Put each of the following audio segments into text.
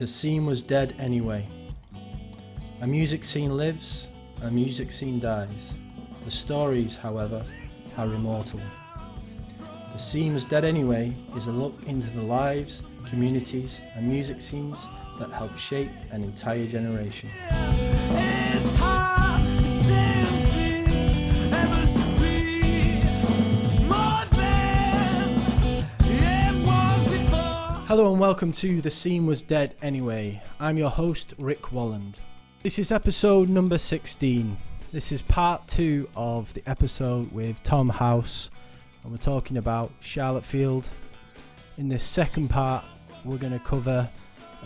The scene was dead anyway. A music scene lives, a music scene dies. The stories, however, are immortal. The scene was dead anyway is a look into the lives, communities, and music scenes that helped shape an entire generation. Hello and welcome to The Scene Was Dead Anyway. I'm your host, Rick Walland. This is episode number 16. This is part two of the episode with Tom House, and we're talking about Charlottefield. In this second part, we're going to cover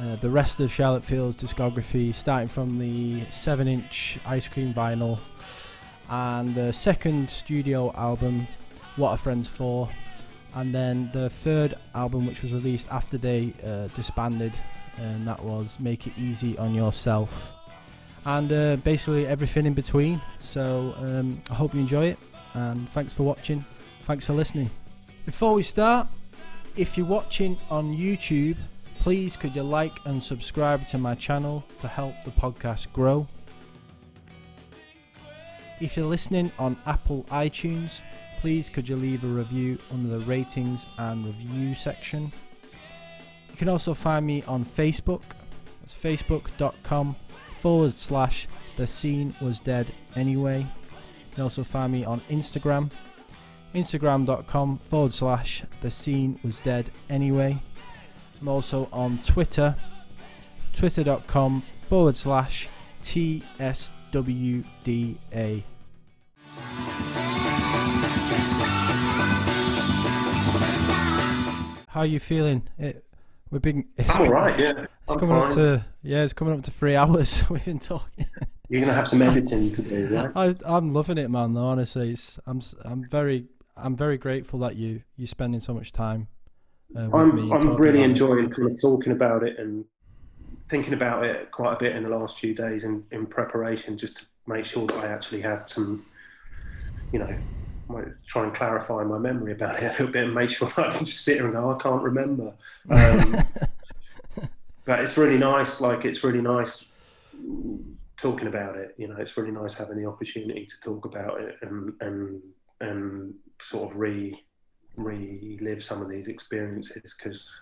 uh, the rest of Charlottefield's discography, starting from the 7 inch ice cream vinyl and the second studio album, What Are Friends For, and then the third album, which was released after they uh, disbanded, and that was Make It Easy on Yourself, and uh, basically everything in between. So um, I hope you enjoy it, and thanks for watching. Thanks for listening. Before we start, if you're watching on YouTube, please could you like and subscribe to my channel to help the podcast grow. If you're listening on Apple iTunes, please could you leave a review under the ratings and review section. You can also find me on Facebook. That's facebook.com forward slash the scene was dead anyway. You can also find me on Instagram. Instagram.com forward slash the scene was dead anyway. I'm also on Twitter. Twitter.com forward slash TSWDA. How are you feeling? It, we've been. It's, all right, yeah. It's I'm coming up to yeah, it's coming up to three hours. We've been talking. You're going to have some editing to do, right? I, I'm loving it, man. Though honestly, it's, I'm I'm very I'm very grateful that you you spending so much time. Uh, with me I'm, and I'm really it. enjoying kind of talking about it and thinking about it quite a bit in the last few days in, in preparation just to make sure that I actually had some, you know, my, try and clarify my memory about it a little bit and make sure that I didn't just sit here and go, I can't remember. Um, but it's really nice. Like, it's really nice talking about it. You know, it's really nice having the opportunity to talk about it and, and, and sort of re relive some of these experiences because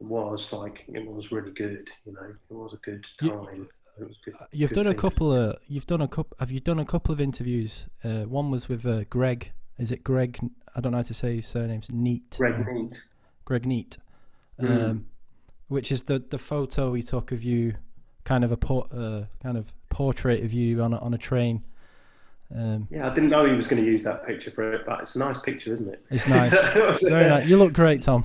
it was like it was really good you know it was a good time good You've good done a couple of you've done a couple have you done a couple of interviews? Uh, one was with uh, Greg. Is it Greg? I don't know how to say his surname's Neat. Greg Uh, Neat. Greg Neat. Mm. Um, which is the the photo we took of you, kind of a por- uh, kind of portrait of you on a, on a train. Um, yeah I didn't know he was going to use that picture for it but it's a nice picture isn't it it's nice. Very nice. You look great, Tom.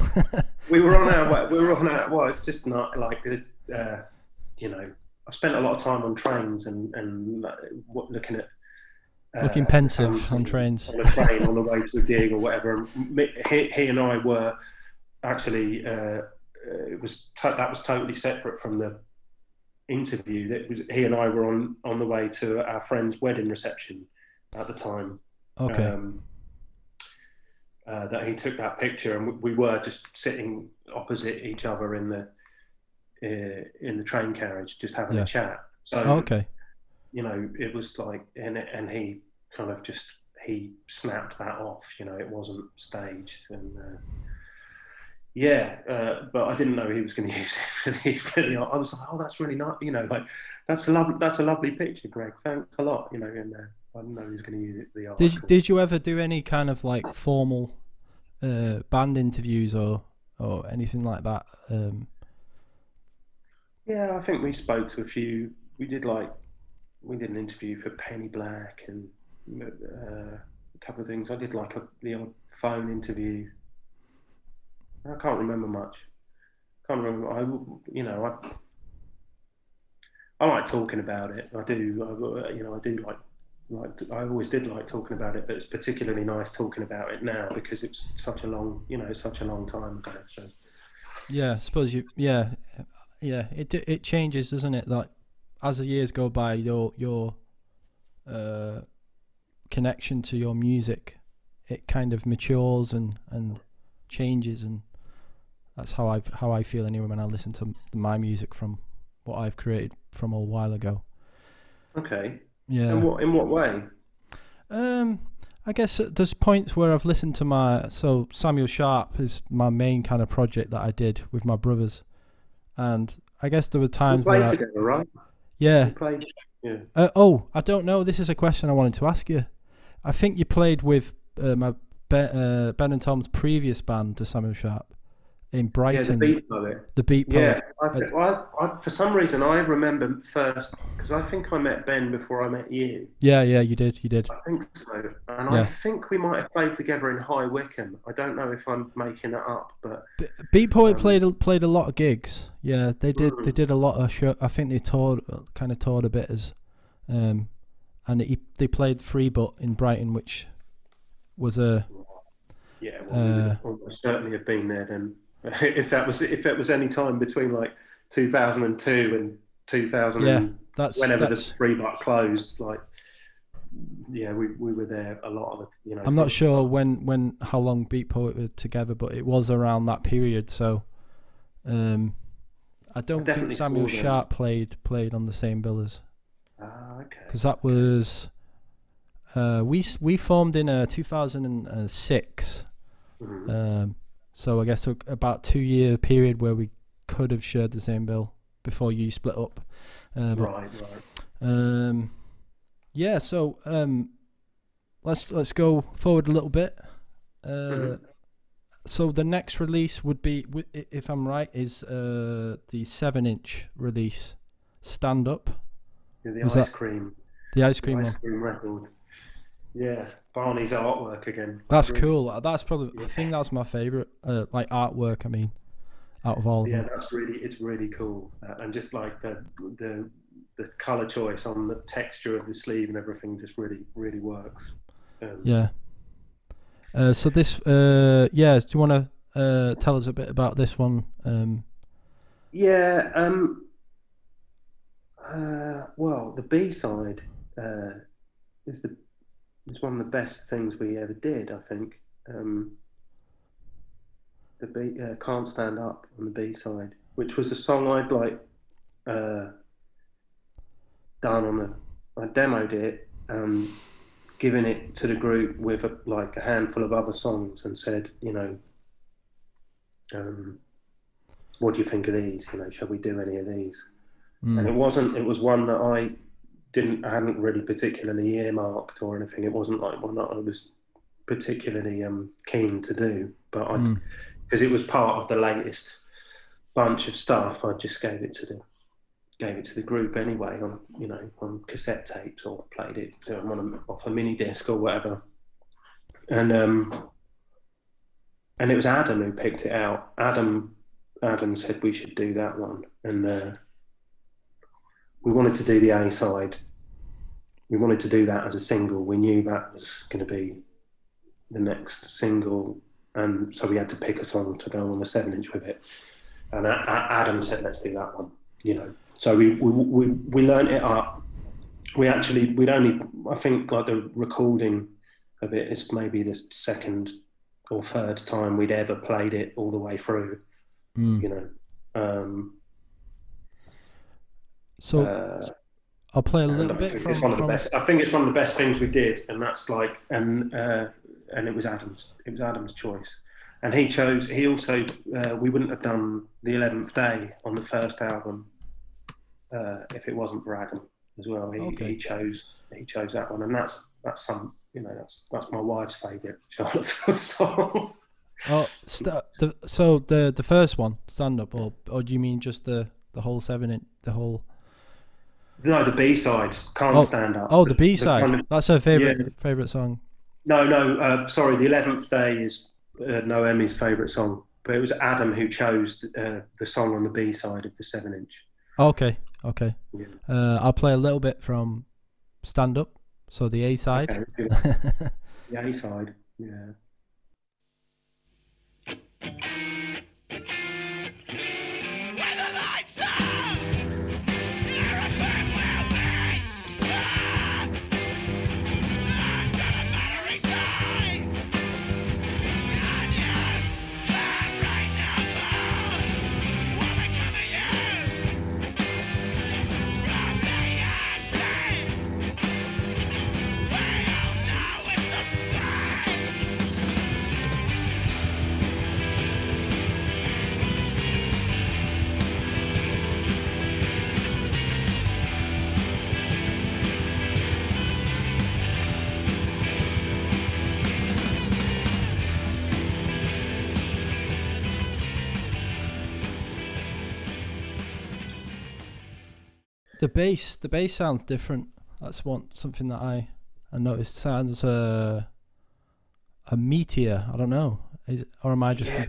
we were on our we were on our well it's just not like uh, you know I spent a lot of time on trains and and uh, looking at uh, Looking pensive on trains. on a train on the way to a gig or whatever. And he, he and I were actually uh, uh, it was that was totally separate from the interview. That was he and I were on on the way to our friend's wedding reception at the time. Okay. Um, uh, that he took that picture, and we, we were just sitting opposite each other in the uh, in the train carriage, just having Yeah. a chat. So Oh, okay. you know, it was like, and and he kind of just he snapped that off. You know, it wasn't staged, and uh, yeah, uh, but I didn't know he was going to use it for the, for the. I was like, oh, that's really nice. You know, like that's a lovely, that's a lovely picture, Greg. Thanks a lot. You know, and uh, I didn't know he was going to use it for the art. Did. Did you ever do any kind of like formal uh, band interviews or or anything like that? Um, Yeah, I think we spoke to a few. We did like we did an interview for Penny Black and uh, a couple of things. I did like a, the phone interview. I can't remember much. Can't remember. I you know I I like talking about it. I do. I, you know I do like like I always did like talking about it, but it's particularly nice talking about it now because it's such a long you know such a long time ago. So. yeah, I suppose you. Yeah, yeah. It it changes, doesn't it? Like as the years go by, your your uh, connection to your music, it kind of matures and and changes, and That's how I how I feel anyway when I listen to my music from what I've created from a while ago. Okay. Yeah. In what in what way? Um, I guess uh, there's points where I've listened to my so Samuel Sharp is my main kind of project that I did with my brothers, and I guess there were We times where played I, together, right? yeah. We played. Yeah. Uh, oh, I don't know. This is a question I wanted to ask you. I think you played with uh, my Be- uh, Ben and Tom's previous band, to Samuel Sharp, in Yeah, the Brighton. beat poet. The Beat Yeah, I, th- I, I, for some reason I remember first because I think I met Ben before I met you. Yeah, yeah, you did, you did. I think so, and Yeah. I think we might have played together in High Wycombe. I don't know if I'm making that up, but B- Beat Poet Um, played a, played a lot of gigs. Yeah, they did. They Mm. did a lot of show. I think they toured, kind of toured a bit as, um, and he, they played Free Butt in Brighton, which was a yeah, well, we would Uh, almost certainly have been there then. if that was if that was any time between like 2002 and 2000, Yeah, that's whenever that's. the free butt closed, like yeah, we, we were there a lot of it. You know, I'm not sure when when how long Beat Poet were together, but it was around that period. So, um, I don't think Samuel. Sharp played played on the same bill as Ah, okay. because that was. Uh, we we formed in uh, 2006. Mhm. Um, so I guess took about two year period where we could have shared the same bill before you split up. Uh, but, right, right. um, yeah. So um, let's let's go forward a little bit. Uh, Mhm. So the next release would be, if I'm right, is uh, the seven inch release, stand up, Yeah, the Was ice that- cream, the ice the cream ice one. cream record. Yeah, Barney's artwork again. That's Really- cool. That's probably I think that's my favorite, uh, like artwork. I mean, out of all of Yeah, them. that's really it's really cool, uh, and just like the the the color choice on the texture of the sleeve and everything just really really works. Um, Yeah. Uh, so this, uh, yeah. Do you want to uh, tell us a bit about this one? Um, Yeah. Um, uh, well, the B side uh, is the is one of the best things we ever did. I think. Um, the B uh, can't stand up on the B side, which was a song I'd like uh, done on the. I demoed it and given it to the group with a, like a handful of other songs and said, you know. Um, what do you think of these? You know, shall we do any of these? mm, And it wasn't. It was one that I didn't. I hadn't really particularly earmarked or anything. It wasn't like one that I was particularly um, keen to do. But I, mm, because it was part of the latest bunch of stuff, I just gave it to the gave it to the group anyway on you know on cassette tapes or played it to them on a, off a mini disc or whatever. And um, and it was Adam who picked it out. Adam Adam said we should do that one, and uh, we wanted to do the A side. We wanted to do that as a single. We knew that was going to be the next single, and so we had to pick a song to go on the seven inch with it. And Adam said, "Let's do that one." You know, so we we we, we learned it up. We actually we'd only I think like the recording of it is maybe the second or third time we'd ever played it all the way through. mm. You know. Um, So uh, I'll play a little bit from. it's one of the from- best. I think it's one of the best things we did, and that's like, and uh, and it was Adam's. It was Adam's choice, and he chose. He also. Uh, we wouldn't have done the eleventh day on the first album uh, if it wasn't for Adam as well. He, Okay. he chose. He chose that one, and that's that's some. You know, that's that's my wife's favourite Charlotte song. Oh, st- the, so the the first one, stand up, or or do you mean just the the whole seven the whole? No, the B sides can't Oh, stand up. Oh, the B side. kind of- That's her favorite favorite song. No, no. Uh, sorry, the eleventh day is uh, Noemi's favourite song, but it was Adam who chose uh, the song on the B side of the seven inch. Okay, okay. Yeah. Uh, I'll play a little bit from stand up. So the A side. Okay, the A side. Yeah. The bass, the bass sounds different. That's one something that I I noticed. Sounds uh, a meteor. I don't know. Is or am I just? Yeah.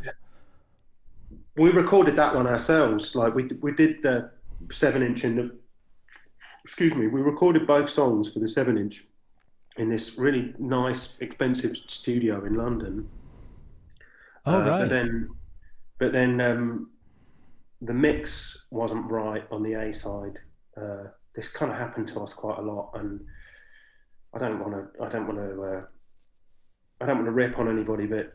We recorded that one ourselves. Like we we did the seven inch in the. Excuse me. We recorded both songs for the seven inch in this really nice, expensive studio in London. Oh Uh, right. But then, but then um, the mix wasn't right on the A side. Uh, this kind of happened to us quite a lot, and I don't want to. I don't want to. Uh, I don't want to rip on anybody, but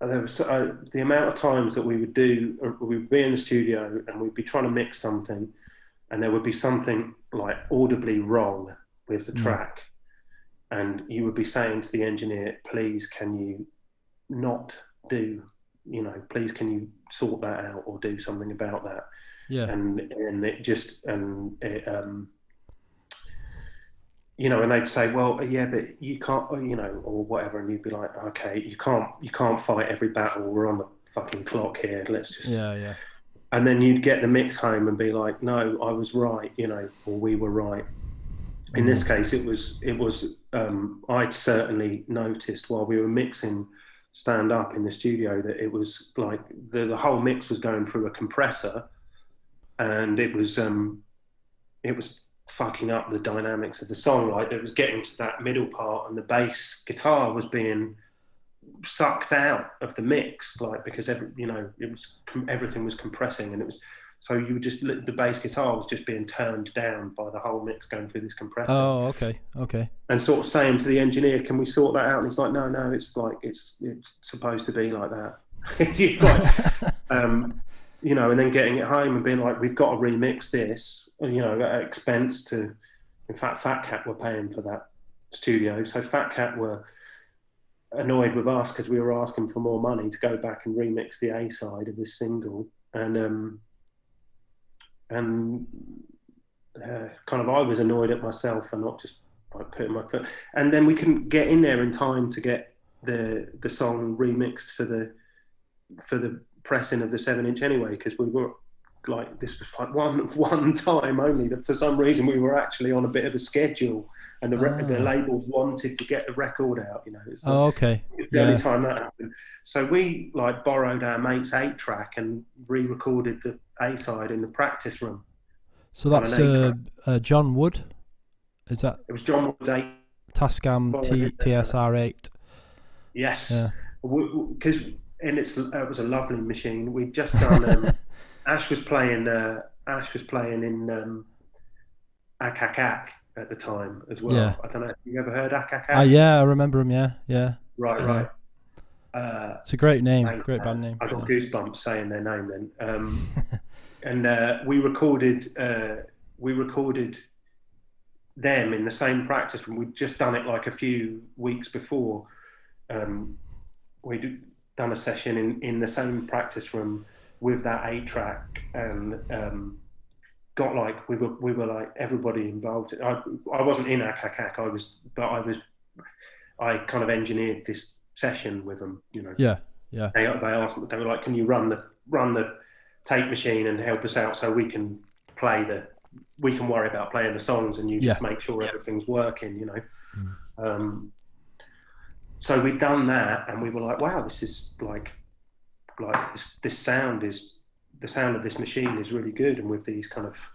there was uh, the amount of times that we would do. uh, We would be in the studio and we'd be trying to mix something, and there would be something like audibly wrong with the Mm. track, and you would be saying to the engineer, "Please, can you not do you know please can you sort that out or do something about that yeah. and and it just and it um you know and they'd say well yeah but you can't you know or whatever and you'd be like okay you can't you can't fight every battle we're on the fucking clock here let's just Yeah. Yeah. and then you'd get the mix home and be like no i was right you know or we were right in this case it was it was um, i'd certainly noticed while we were mixing stand up in the studio that it was like the, the whole mix was going through a compressor and it was um it was fucking up the dynamics of the song like it was getting to that middle part and the bass guitar was being sucked out of the mix like because every, you know it was everything was compressing and it was so you would just the bass guitar was just being turned down by the whole mix going through this compressor Oh, okay. Okay. and sort of saying to the engineer, "Can we sort that out?" And he's like, "No, no, it's like it's it's supposed to be like that." Like, um, you know, and then getting it home and being like, "We've got to remix this," you know, at expense to. In fact, Fat Cat were paying for that studio, so Fat Cat were annoyed with us because we were asking for more money to go back and remix the A side of this single, and um, and uh, kind of I was annoyed at myself for not just like putting my foot. And then we couldn't get in there in time to get the the song remixed for the for the pressing of the seven inch anyway because we were like this was like one one time only that for some reason we were actually on a bit of a schedule and the re- the Ah. label wanted to get the record out you know like, Oh, okay. the Yeah. only time that happened so we like borrowed our mate's eight track and re-recorded the a side in the practice room So that's uh, uh, John Wood. Is that it was John Wood's eight Tascam T did that. TSR eight? Yes, Yeah. And it's it was a lovely machine. We'd just done. Um, Ash was playing. Uh, Ash was playing in um, Akakak at the time as well. Yeah. I don't know. You ever heard Akakak? Ah, yeah, I remember him. Yeah, yeah. Right, yeah. right. Uh, It's a great name. I- Great band name. I got yeah. goosebumps saying their name then. Um, and uh, we recorded. Uh, we recorded them in the same practice room. We'd just done it like a few weeks before. Um, we'd done a session in, in the same practice room with that eight track and um, got like we were we were like everybody involved. I I wasn't in Akakak. I was, but I was. I kind of engineered this session with them. You know Yeah, yeah. they, they asked they were like can you run the run the tape machine and help us out so we can play the we can worry about playing the songs and you just make sure everything's working you know um, so we'd done that and we were like wow this is like like this this sound is the sound of this machine is really good and with these kind of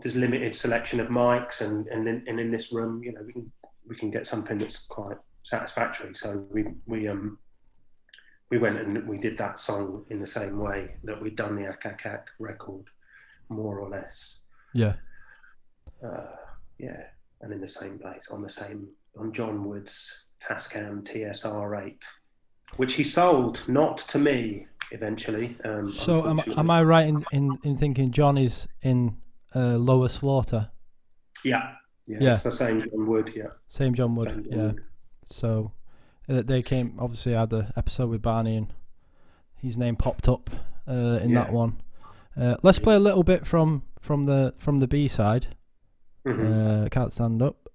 there's limited selection of mics and and in, and in this room you know we can we can get something that's quite satisfactory so we we um we went and we did that song in the same way that we'd done the Akakak record, more or less. Yeah. Uh, yeah, and in the same place, on the same, on John Wood's Tascam TSR8, which he sold not to me eventually. Um, So am, am I right in, in, in thinking John is in uh, Lower Slaughter? Yeah, yeah, Yeah. it's the same John Wood. Yeah, Same John Wood. Same John Yeah. Wood. So uh, they came. Obviously, I had the episode with Barney, and his name popped up uh, in that one. Uh, let's play a little bit from from the from the B side. Mhm. Uh, can't stand up.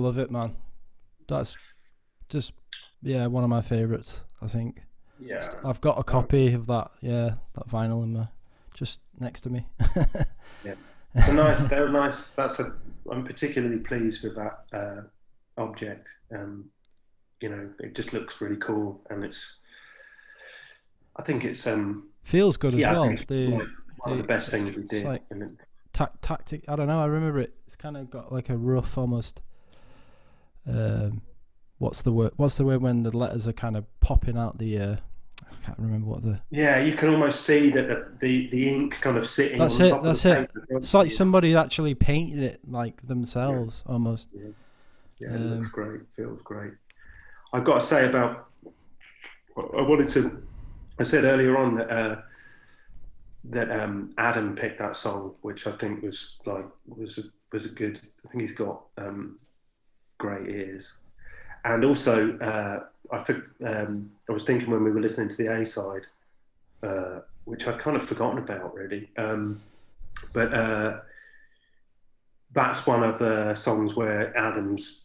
Love it, man. That's just yeah, one of my favorites. I think Yeah. I've got a copy of that. Yeah, that vinyl in my just next to me. It's a nice. They're nice. That's a. I'm particularly pleased with that uh, object. Um, you know, it just looks really cool, and it's. I think it's um Feels good as yeah, I well. The one, of the- best things we did. like- tactic. I don't know. I remember it. It's kind of got like a rough, almost. Um, what's the word? What's the word when the letters are kind of popping out the? Uh, I can't remember what the. yeah, you can almost see that the, the, the ink kind of sitting. That's on it, Top that's of the it. It's like somebody actually painted it like themselves, almost. Yeah, it looks Um, great. Feels great. I've got to say about. I wanted to. I said earlier on that uh, that um, Adam picked that song, which I think was like was a, was a good. I think he's got um, great ears, and also uh, I think um, I was thinking when we were listening to the A side, uh, which I'd kind of forgotten about really, um, but. Uh, that's one of the songs where Adams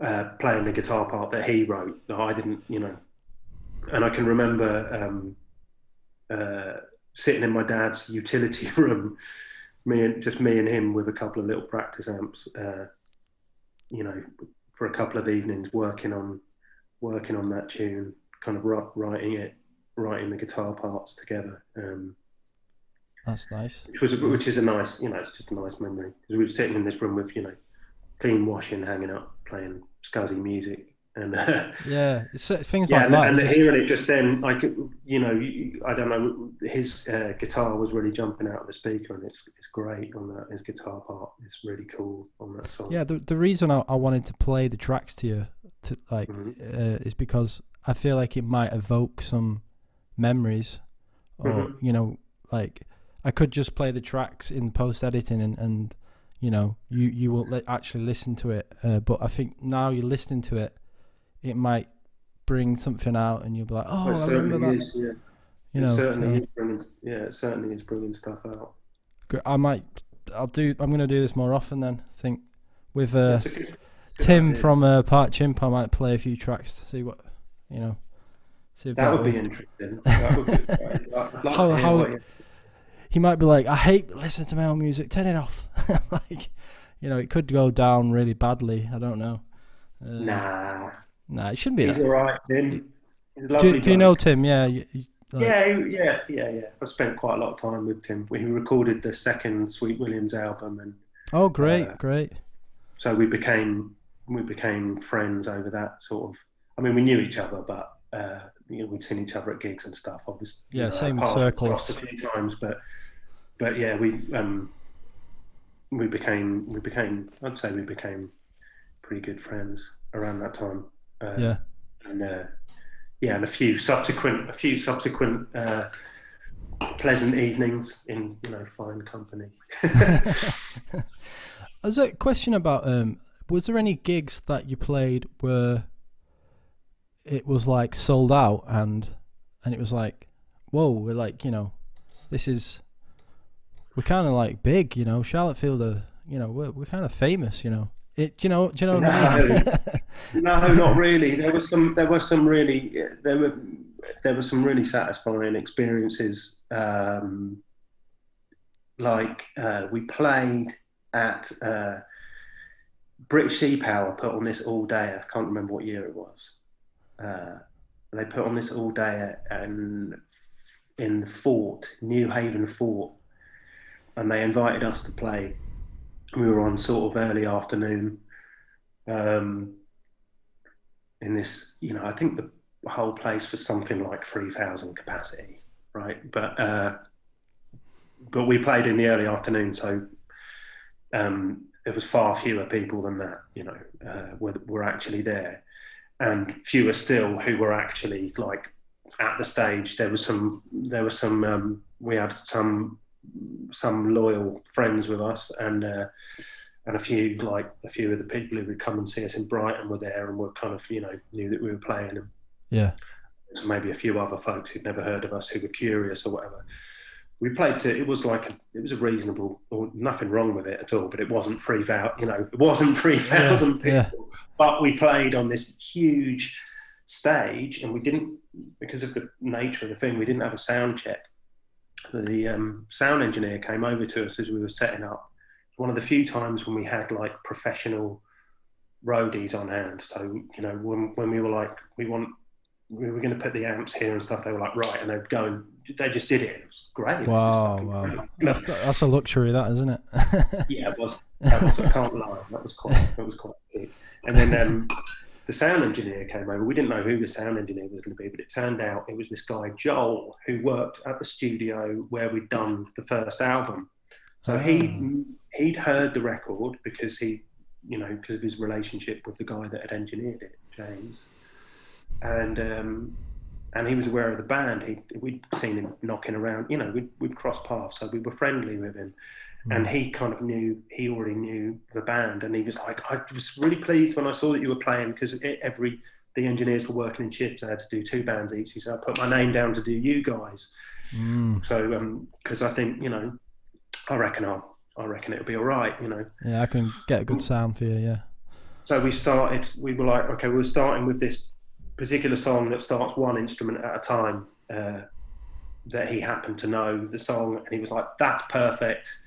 uh, playing the guitar part that he wrote that I didn't, you know. And I can remember um, uh, sitting in my dad's utility room, me and just me and him with a couple of little practice amps, uh, you know, for a couple of evenings working on working on that tune, kind of writing it, writing the guitar parts together. Um, That's nice. which was which is a nice, you know, it's just a nice memory because we were sitting in this room with you know, clean washing, hanging up, playing scuzzy music, and uh, Yeah, it's uh, things yeah, like and, that. and just- hearing it just then, I could, you know, I don't know, his uh, guitar was really jumping out of the speaker, and it's it's great on that. His guitar part is really cool on that song. Yeah, the the reason I, I wanted to play the tracks to you, to like, Mhm. uh, is because I feel like it might evoke some memories, or Mhm. you know, like I could just play the tracks in post editing and and you know you you will actually listen to it, uh, but I think now you're listening to it, it might bring something out and you'll be like, oh, it I remember certainly that. is. Yeah, You know, it certainly uh, is bringing. Yeah, it certainly is bringing stuff out. I might, I'll do. I'm gonna do this more often then. I think with uh, good- good Tim idea. from uh, Part Chimp, I might play a few tracks to see what you know. See if That would be interesting. That would be, like How- how- you- He might be like, I hate listening to my own music. Turn it off. like, you know, it could go down really badly. I don't know. Uh, Nah, nah, it shouldn't be. he's That. all right, Tim. He's a Do, lovely you- do you know Tim? Yeah. You, you, like- Yeah, yeah, yeah, yeah. I spent quite a lot of time with Tim. We recorded the second Sweet Williams album, and Oh, great, Uh, great. so we became we became friends over that sort of. I mean, we knew each other, but uh, you know, we'd seen each other at gigs and stuff. Obviously, you Yeah, know, same circle. crossed a few times, but but yeah, we um we became we became. I'd say we became pretty good friends around that time. Uh, Yeah. and uh, yeah, and a few subsequent, a few subsequent uh, pleasant evenings in you know fine company. There's a question about um, was there any gigs that you played where it was like sold out and and it was like, whoa, we're like you know, this is we're kind of like big, you know, Charlottefield, are, you know, we're we're kind of famous, you know. It, do you know, do you know? Mean? no, not really. There was some. There were some really. There were. There were some really satisfying experiences. Um, like uh, we played at uh, British Sea Power put on this all day. I can't remember what year it was. Uh, they put on this all day in in the fort, Newhaven Fort, and they invited us to play. We were on sort of early afternoon. Um, in this, you know, I think the whole place was something like three thousand capacity, right? But uh, but we played in the early afternoon, so um, there was far fewer people than that, you know, uh, were, were actually there, and fewer still who were actually like at the stage. There was some, there was some, um, we had some some loyal friends with us, and uh, and a few like a few of the people who would come and see us in Brighton were there, and were kind of you know knew that we were playing, and yeah, so maybe a few other folks who'd never heard of us who were curious or whatever. we played to. It was like a, it was a reasonable, or nothing wrong with it at all. But it wasn't three. You know, it wasn't three thousand Yeah, people. yeah. But we played on this huge stage, and we didn't because of the nature of the thing. We didn't have a sound check. The um, sound engineer came over to us as we were setting up. One of the few times when we had like professional roadies on hand. So you know, when when we were like, we want, we were going to put the amps here and stuff. They were like, right, and they'd go and they just did it. It was great. It was Wow, fucking wow. great. That's, that's a luxury, that isn't it? yeah, it was. That was I can't lie. That was quite. That was quite. And then um, the sound engineer came over. We didn't know who the sound engineer was going to be, but it turned out it was this guy Joel who worked at the studio where we'd done the first album. So he he'd heard the record because he, you know, because of his relationship with the guy that had engineered it, James, and um, and he was aware of the band. He we'd seen him knocking around. You know, we'd we'd crossed paths, so we were friendly with him. And he kind of knew, he already knew the band. And he was like, I was really pleased when I saw that you were playing because every, the engineers were working in shifts. I had to do two bands each. He said, I put my name down to do you guys. Mm. So, because I think, you know, I reckon I'll, I reckon it'll be all right, you know. Yeah, I can get a good sound for you. Yeah. So we started, we were like, okay, we're starting with this particular song that starts one instrument at a time uh, that he happened to know the song. And he was like, that's perfect.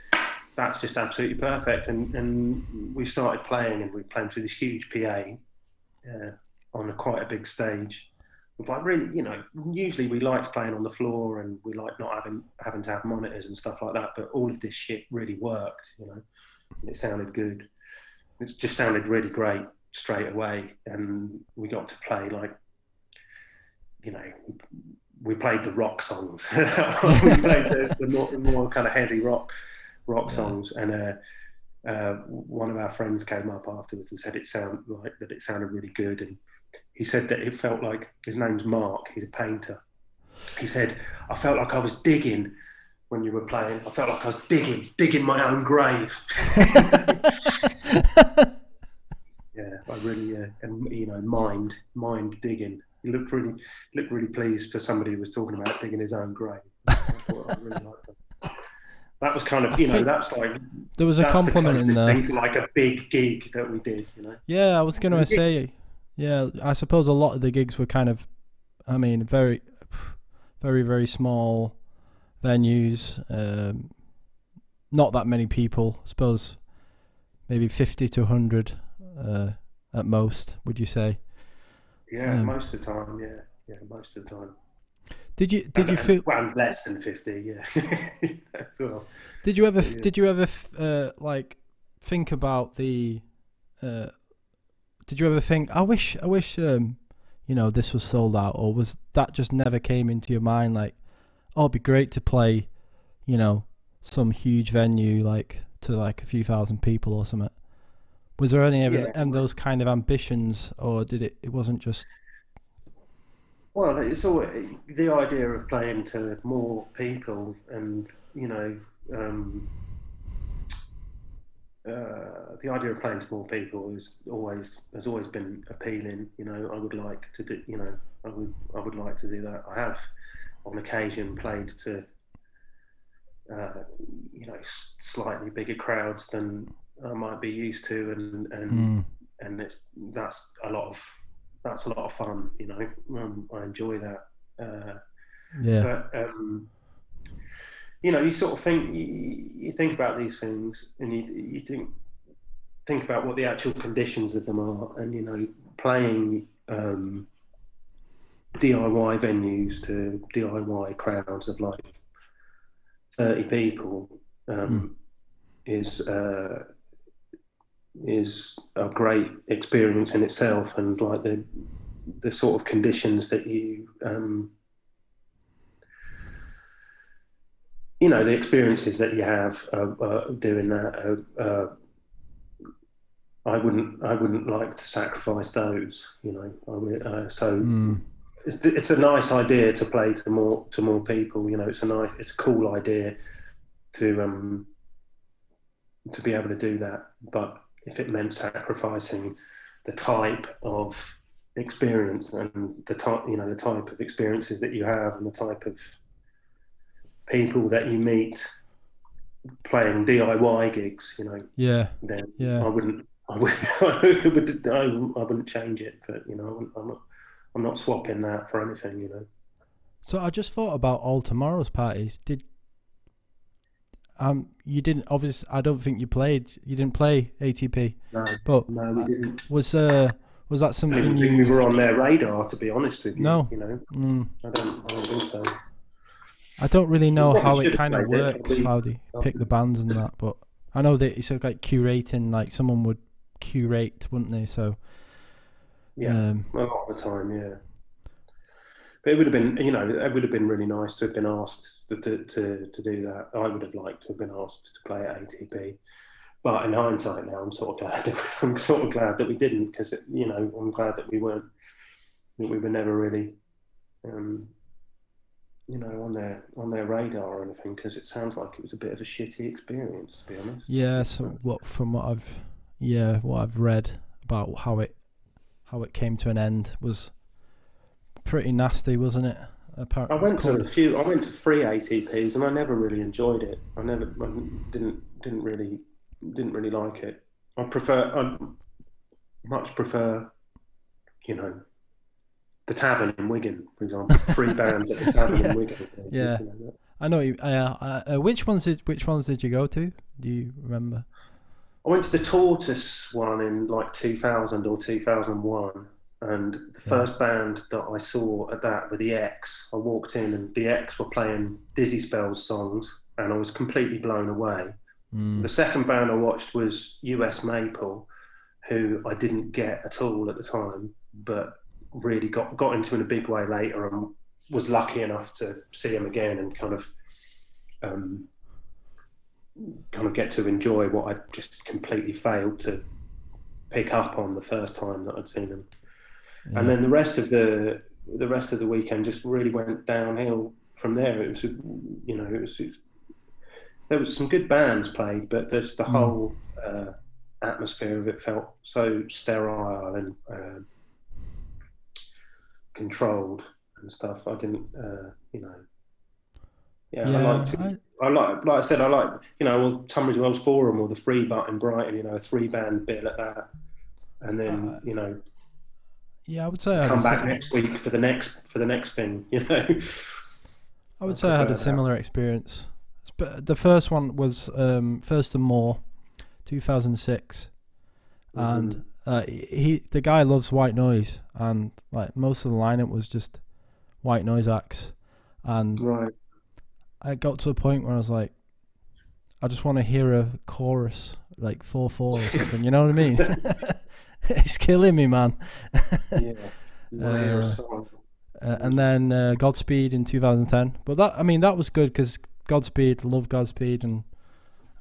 That's just absolutely perfect. And, and we started playing and we played through this huge PA uh, on a quite a big stage. Like really, you know, usually we liked playing on the floor and we like not having having to have monitors and stuff like that. But all of this shit really worked, you know, and it sounded good. It just sounded really great straight away, and we got to play like, you know, we played the rock songs. we played the, the, more, the more kind of heavy rock rock Yeah. songs, and uh, uh, one of our friends came up afterwards and said it sounded like that it sounded really good, and he said that it felt like his name's Mark. He's a painter. He said I felt like I was digging when you were playing. I felt like I was digging, digging my own grave. yeah, I really, uh, and you know, mind, mind digging. He looked really, looked really pleased for somebody who was talking about digging his own grave. I really liked that. That was kind of, you know, that's like There was a compliment in there. thing to like a big gig that we did. You know, Yeah, I was going to Was say, yeah, I suppose a lot of the gigs were kind of, I mean, very, very, very small venues. Um, not that many people. I suppose maybe 50 to 100 uh, at most, would you say? yeah, Um, most of the time, yeah, yeah, most of the time. Did you did you feel well less than fifty? Yeah, well. did you ever yeah. did you ever uh, like think about the uh, did you ever think I wish I wish um you know this was sold out or was that just never came into your mind like oh it'd be great to play you know some huge venue like to like a few thousand people or something was there any of Yeah. and those kind of ambitions or did it it wasn't just Well, it's all the idea of playing to more people, and you know, um, uh, the idea of playing to more people is always has always been appealing. You know, I would like to do. You know, I would I would like to do that. I have, on occasion, played to. Uh, you know, slightly bigger crowds than I might be used to, and and mm, and it's that's a lot of that's a lot of fun. You know, um, I enjoy that. Uh, yeah but um, you know, you sort of think you, you think about these things, and you you think think about what the actual conditions of them are, and you know, playing um, DIY venues to DIY crowds of like thirty people um, is. Uh, is a great experience in itself, and like the the sort of conditions that you um, you know the experiences that you have uh, uh, doing that. Uh, uh, I wouldn't I wouldn't like to sacrifice those. You know, I would, uh, so mm, it's, it's a nice idea to play to more to more people. You know, it's a nice it's a cool idea to um to be able to do that. But if it meant sacrificing the type of experience and the type you know the type of experiences that you have and the type of people that you meet playing DIY gigs, you know, Yeah, then Yeah. I wouldn't, I wouldn't, I wouldn't, I wouldn't, change it for, you know, I'm not, I'm not swapping that for anything, you know. So I just thought about all tomorrow's parties. Did um you didn't obviously I don't think you played you didn't play ATP, No, but no, we didn't. was uh was that something don't we you were on their radar, to be honest with you. No. you know, mm, I don't, I don't think so. I don't really know how it kind of played it, works, how they pick the bands and that, but I know that it's like curating, like someone would curate, wouldn't they? So Yeah, um, a lot of the time, yeah. But it would have been, you know, it would have been really nice to have been asked to, to, to, to do that. I would have liked to have been asked to play at ATP. But in hindsight now, I'm sort of glad that I'm sort of glad that we didn't because you know I'm glad that we weren't that we were never really um, you know on their on their radar or anything because it sounds like it was a bit of a shitty experience to be honest. yeah. So what from what I've yeah what I've read about how it how it came to an end was pretty nasty, wasn't it? Apparently, I went to a few. I went to three ATPs, and I never really enjoyed it. I never I didn't didn't really didn't really like it. I prefer. I much prefer, you know, the Tavern in Wigan, for example. Three bands at the Tavern Yeah. in Wigan. Yeah. You know, I know. You, uh, uh, uh, which ones did which ones did you go to? Do you remember? I went to the Tortoise one in like 2000 or 2001. And the first band that I saw at that were the Ex. I walked in and the Ex were playing Dizzy Spells songs, and I was completely blown away. Mm, The second band I watched was US Maple, who I didn't get at all at the time, but really got got into in a big way later, and was lucky enough to see him again and kind of um, kind of get to enjoy what I just completely failed to pick up on the first time that I'd seen him. Yeah. And then the rest of the the rest of the weekend just really went downhill from there. It was, you know, it was, it was- there was some good bands played, but there's the Mm. whole uh, atmosphere of it felt so sterile and uh, controlled and stuff. I didn't, uh, you know. Yeah, I like to. I- I like, like I said, I like, you know, well, Tunbridge Wells Forum or the Free Butt in Brighton, you know, a three band bill at that, and then Uh, you know, yeah, I would say come back next week for the next for the next thing, you know. I would I say I had a that. similar experience. Sp- The first one was um, Thurston Moore, 2006, and Mhm. uh, he the guy loves white noise, and like most of the lineup was just white noise acts, and right, I got to a point where I was like, I just want to hear a chorus like four four or something. You know what I mean? it's killing me, man. yeah. Uh. Uh, and then uh, Godspeed in 2010. But that I mean that was good because Godspeed, love Godspeed, and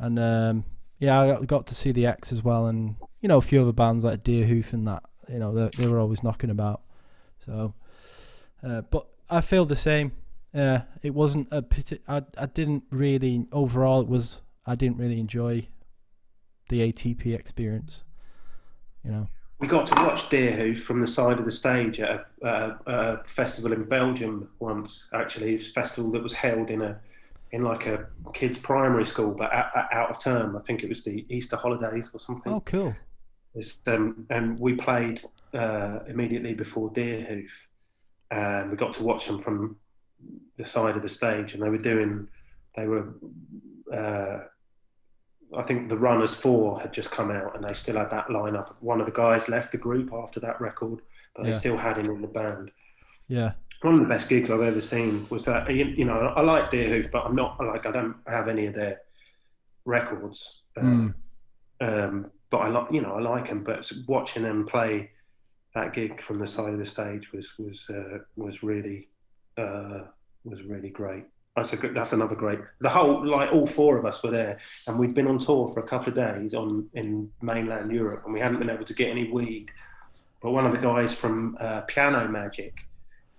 and um, yeah, I got- to see the Ex as well, and you know a few other bands like Deerhoof and that. You know they, they were always knocking about. So, uh, but I feel the same. Yeah, it wasn't a pity. I I didn't really overall. It was I didn't really enjoy the ATP experience. You know. We got to watch Deerhoof from the side of the stage at a, a, a festival in Belgium once. Actually, it was a festival that was held in a in like a kids' primary school, but at, at, out of term. I think it was the Easter holidays or something. Oh, cool. It's, um, and we played uh, immediately before Deerhoof, and we got to watch them from the side of the stage, and they were doing, they were, uh, I think the Runners Four had just come out, and they still had that lineup. One of the guys left the group after that record, but they still had him in the band. Yeah. One of the best gigs I've ever seen was that. You, know, I like Deerhoof, but I'm not like I don't have any of their records. Uh, Mm. um, but I like you know I like them. But watching them play that gig from the side of the stage was was uh, was really uh, was really great. That's a that's another great. The whole like all four of us were there, and we'd been on tour for a couple of days on in mainland Europe, and we hadn't been able to get any weed. But one of the guys from uh, Piano Magic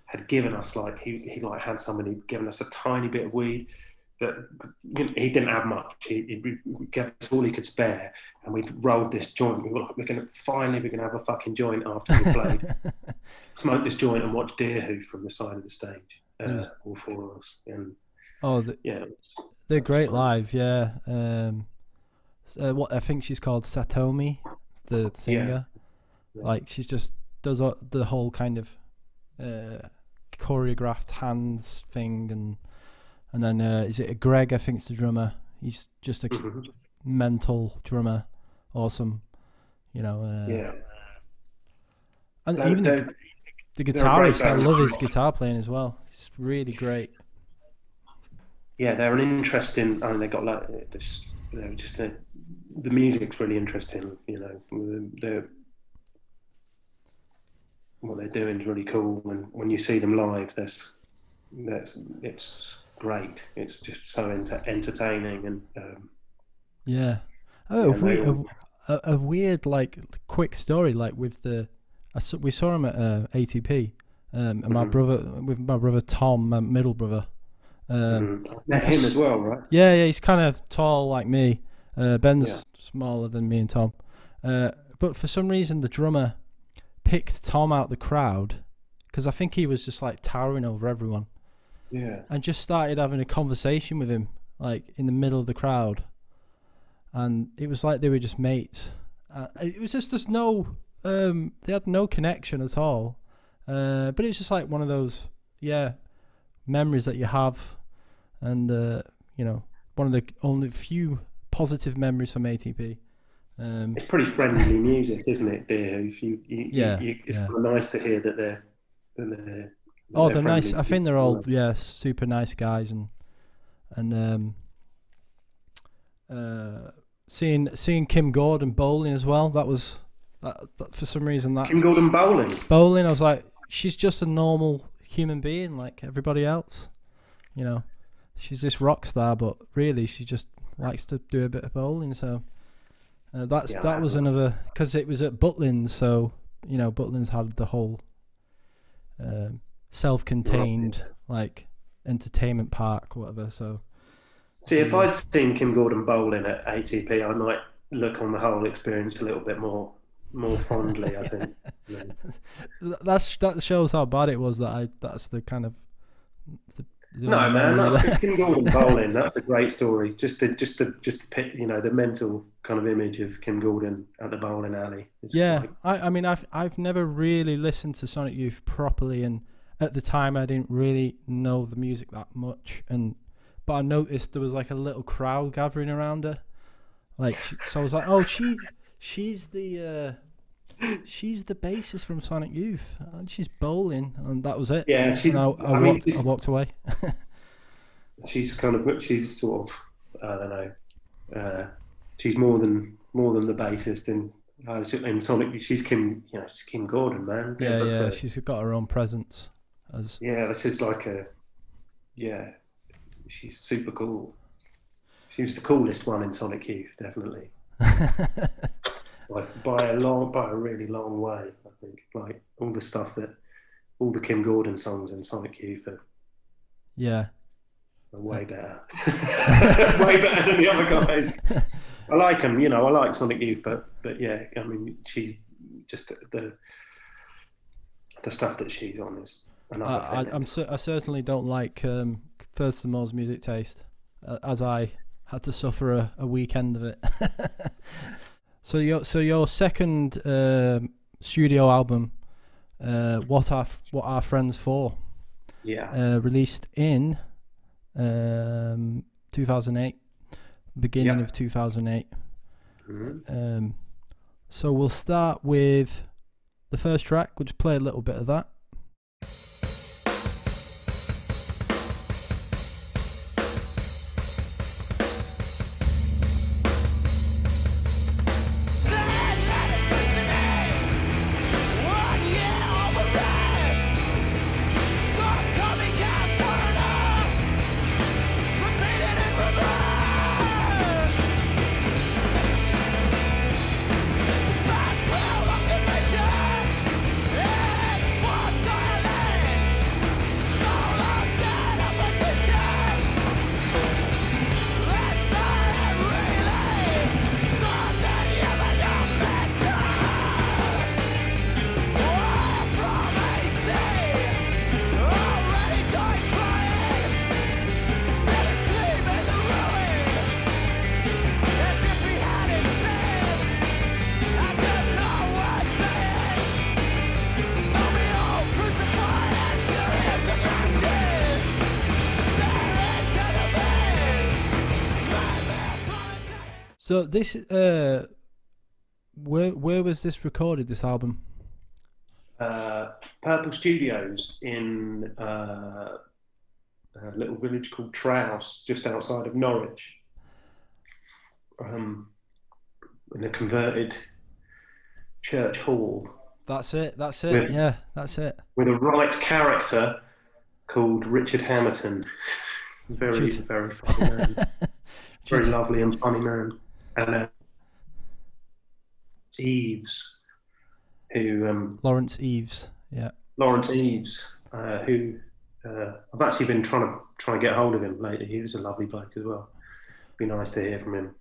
had given us like he, he like had somebody given us a tiny bit of weed that you know, he didn't have much. He, he gave us all he could spare, and we rolled this joint. We were like, we're gonna finally we're gonna have a fucking joint after we played. Smoke this joint and watch Deerhoof from the side of the stage. Uh, Nice. all four of us, and Oh, th- yeah, they're great fun. live. Yeah. Um, uh, what I think she's called Satomi, the singer. Yeah. Like she's just does the whole kind of uh, choreographed hands thing, and and then uh, is it Greg? I think it's the drummer. He's just a Mhm. mental drummer. Awesome. You know. Uh, yeah. And They're- even the, they're- the great guitarist, I love his guitar playing as well. It's really great. Yeah, they're an interesting. I mean, they got like this. They're just a, the music's really interesting. You know, they're what they're doing is really cool, and when you see them live, there's that's it's great. It's just so enter- entertaining and um, Yeah. Oh, a, Yeah, a, all- a, a weird like quick story like with the I saw, we saw him at uh, ATP um, and my Mhm. brother with my brother Tom my middle brother um, met him as well, right? yeah yeah he's kind of tall like me. Uh, Ben's smaller than me and Tom. Uh, but for some reason the drummer picked Tom out the crowd because I think he was just like towering over everyone. Yeah, and just started having a conversation with him, like in the middle of the crowd, and it was like they were just mates. Uh, it was just there's no, um, they had no connection at all. Uh, but it's just like one of those, yeah, memories that you have, and uh, you know, one of the only few positive memories from ATP. Um, it's pretty friendly music, isn't it, dear? If you, you, Yeah, you, it's yeah. kind of nice to hear that they're. That they're that oh, they're nice. I think they're all yeah, super nice guys, and and um, uh, seeing seeing Kim Gordon bowling as well. That was that, that for some reason that Kim Gordon Bowling. bowling. I was like, she's just a normal human being like everybody else. You know, she's this rock star, but really she just likes to do a bit of bowling. So uh, that's Yeah, that was another because it was at Butlins. So you know, Butlins had the whole um, self-contained like entertainment park, whatever. So See, if I'd seen Kim Gordon bowling at ATP, I might look on the whole experience a little bit more more fondly. I think. Yeah. that's that shows how bad it was that I that's the kind of the No, man, that's that- Kim Gordon bowling. That's a great story. Just the just the just the pit, you know the mental kind of image of Kim Gordon at the bowling alley. It's Yeah, like- I, I mean, I've I've never really listened to Sonic Youth properly, and at the time I didn't really know the music that much, and but I noticed there was like a little crowd gathering around her, like so I was like, oh, she she's the uh, she's the bassist from Sonic Youth, and she's bowling, and that was it. yeah, she's. I, I, I mean, walked, I walked away. she's kind of she's sort of I don't know. Uh, she's more than more than the bassist in uh, in Sonic. She's Kim. You know, she's Kim Gordon, man. yeah, yeah, a- she's got her own presence as Yeah, this is like a yeah. She's super cool. She was the coolest one in Sonic Youth, definitely. By, by a long, by a really long way, I think. Like all the stuff that, all the Kim Gordon songs in Sonic Youth are, yeah. are way better, way better than the other guys. I like them, you know. I like Sonic Youth, but but yeah, I mean, she just the the stuff that she's on is another I, I, thing. I'm cer- I certainly don't like um, Thurston Moore's music taste, uh, as I had to suffer a, a weekend of it. so your so your second um studio album, uh, what are what are friends for, yeah. uh, released in um, 2008, beginning Yeah. of 2008. Mhm. Um, so we'll start with the first track. We'll just play a little bit of that. So this, uh, where where was this recorded? This album? Uh, Purple Studios in uh, a little village called Trowse, just outside of Norwich. Um, in a converted church hall That's it. That's it. Yeah. Yeah, that's it. with a right character called Richard Hamilton. very, Richard. very funny man. very lovely and funny man. And uh, Eves, who um, Lawrence Eves. Yeah. Lawrence Eves, uh, who uh, I've actually been trying to trying to get hold of him lately. He was a lovely bloke as well. Be nice to hear from him.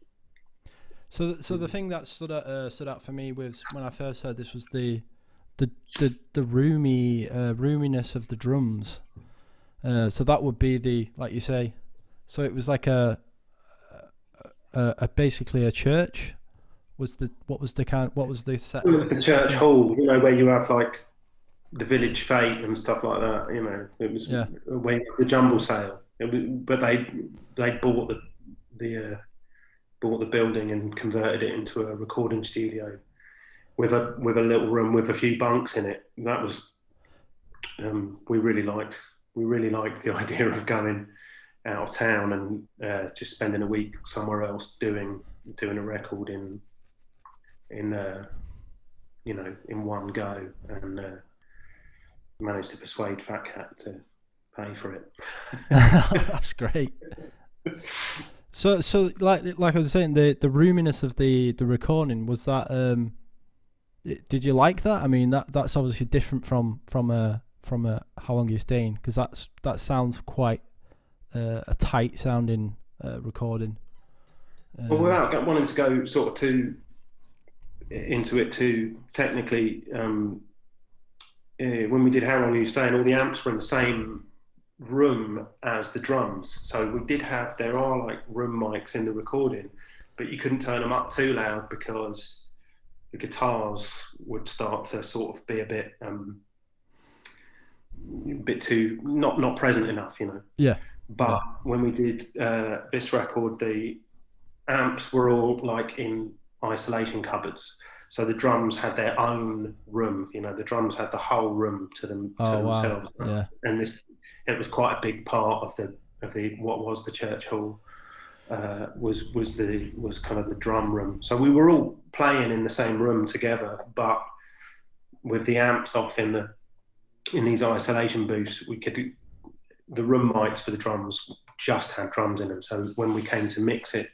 So, so the thing that stood out, uh, stood out for me was when I first heard this was the, the, the, the roomy, uh, roominess of the drums. Uh, so that would be the, like you say, so it was like a, a, a basically a church. Was the what was the kind? What was the set? The church hall, you know, where you have like the village fete and stuff like that. You know, it was Yeah. where the jumble sale. Was, but they they bought the the uh, bought the building and converted it into a recording studio with a with a little room with a few bunks in it. That was um, we really liked. We really liked the idea of going out of town and uh, just spending a week somewhere else doing doing a record in in uh, you know in one go and uh, managed to persuade Fat Cat to pay for it. That's great. So, so like like I was saying, the the roominess of the the recording was that. um Did you like that? I mean, that that's obviously different from from a from a how long you're staying because that's that sounds quite uh, a tight sounding uh, recording. Well, Um, without wanting to go sort of too into it too technically, um, eh, when we did How Long Are You Staying, all the amps were in the same room as the drums. So we did have, there are like room mics in the recording, but you couldn't turn them up too loud because the guitars would start to sort of be a bit, um, a bit too, not, not present enough, you know. Yeah. But when we did uh, this record, the amps were all like in isolation cupboards. So the drums had their own room. You know, the drums had the whole room to them to Oh wow! themselves. Yeah, And this, it was quite a big part of the of the what was the church hall. Uh, was was the was kind of the drum room. So we were all playing in the same room together, but with the amps off in the in these isolation booths, we could the room mics for the drums just had drums in them. So when we came to mix it,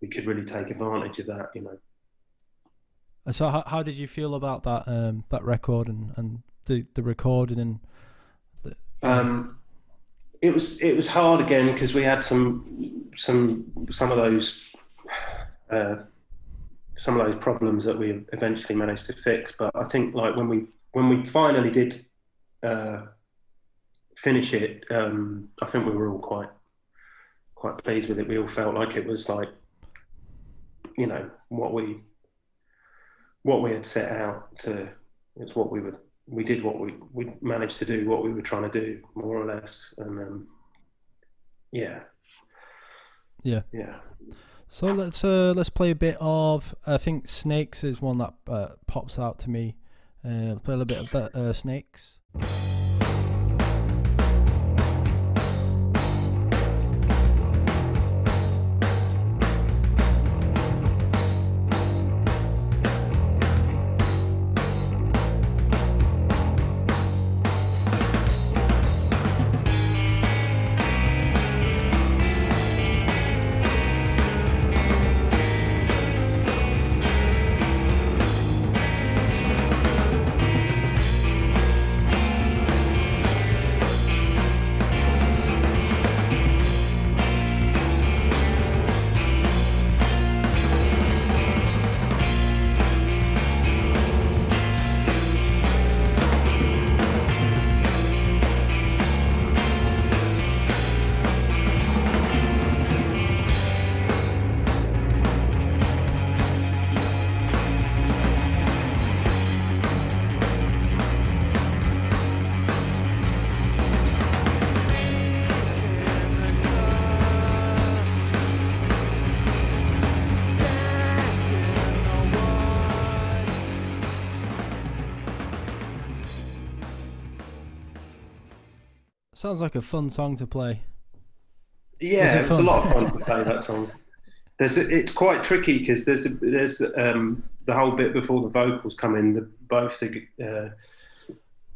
we could really take advantage of that. You know. And so how how did you feel about that um that record and and the the recording and the, Um, it was it was hard again because we had some some some of those uh, some of those problems that we eventually managed to fix. But I think like when we when we finally did uh, finish it, um, I think we were all quite quite pleased with it. We all felt like it was like you know what we what we had set out to. It's what we would we did what we we managed to do what we were trying to do more or less and um yeah Yeah. yeah So let's uh, let's play a bit of. I think Snakes is one that uh, pops out to me. Uh, play a little bit of that uh, Snakes. Sounds like a fun song to play. Yeah, it it was a lot of fun to play that song. There's it's quite tricky because there's the, there's um, the whole bit before the vocals come in. The both the uh,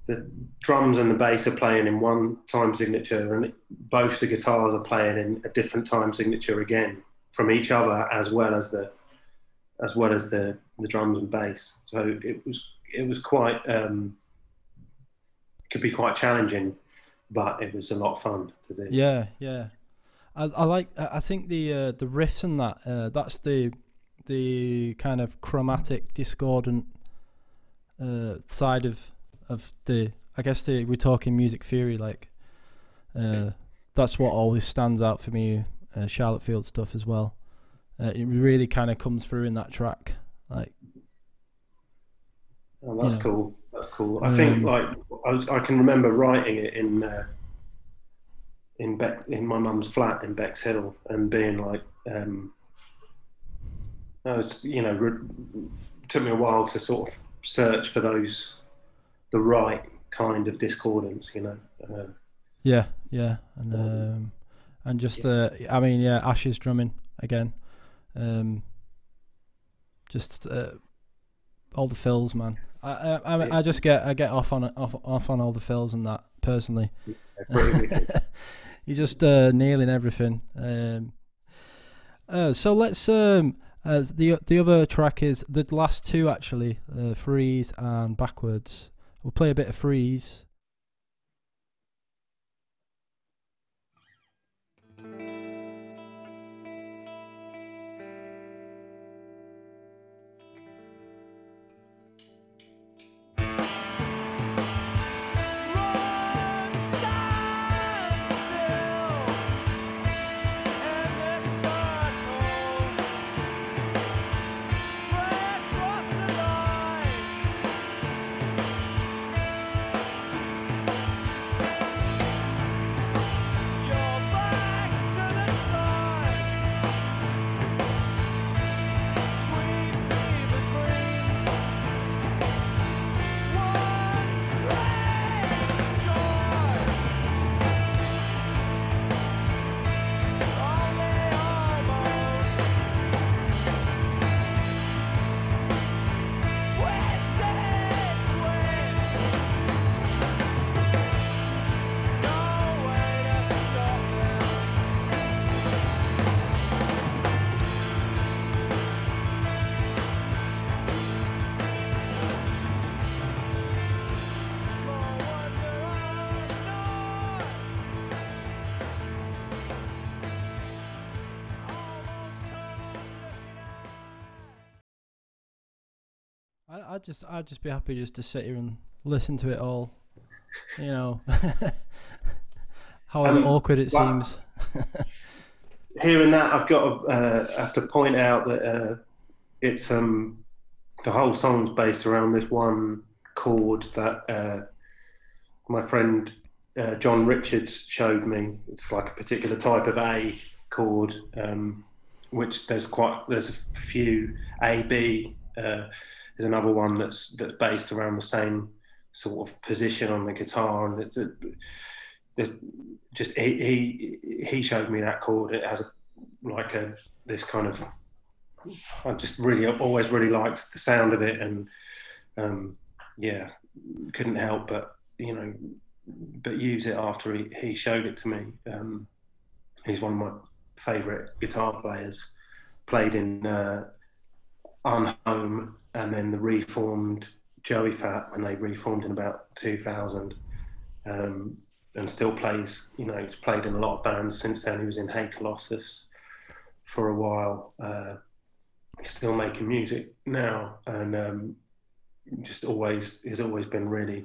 the drums and the bass are playing in one time signature, and both the guitars are playing in a different time signature again from each other, as well as the as well as the the drums and bass. So it was it was quite um, could be quite challenging, but it was a lot of fun to do. Yeah, yeah. I, I like. I think the uh, the riffs and that. Uh, that's the the kind of chromatic discordant uh, side of of the. I guess the we're talking music theory. Like, uh, that's what always stands out for me. Uh, Charlottefield stuff as well. Uh, it really kind of comes through in that track. Like, Oh, that's Yeah. cool. That's cool. I think Um, like I, was, I can remember writing it in uh, in Beck, in my mum's flat in Bexhill and being like, um, I was you know re- took me a while to sort of search for those the right kind of discordance. You know, uh, yeah, yeah, and um, and just uh, I mean, yeah, Ash's drumming again. Um, just uh, all the fills, man. I I, I, just get I get off on off off on all the fills and that personally. He's just uh, nailing everything. Um, uh, so let's um, as the the other track is the last two actually, uh, freeze and backwards. We'll play a bit of freeze. I I just I'd just be happy just to sit here and listen to it all. You know, however Um, awkward it wow. seems. hearing that, I've got to uh, have to point out that uh, it's um, the whole song's based around this one chord that uh, my friend uh, John Richards showed me. It's like a particular type of A chord, um, which there's quite there's a few A B. Uh, there's another one that's that's based around the same sort of position on the guitar, and it's a, just he, he he showed me that chord. It has a like a this kind of I just really always really liked the sound of it, and um, yeah, couldn't help but you know but use it after he, he showed it to me. Um, he's one of my favourite guitar players. Played in uh, Unhome and then the reformed Joeyfat when they reformed in about 2000. Um, and still plays, you know, he's played in a lot of bands since then. He was in Hey Colossus for a while. Uh, he's still making music now and um, just always, has always been really,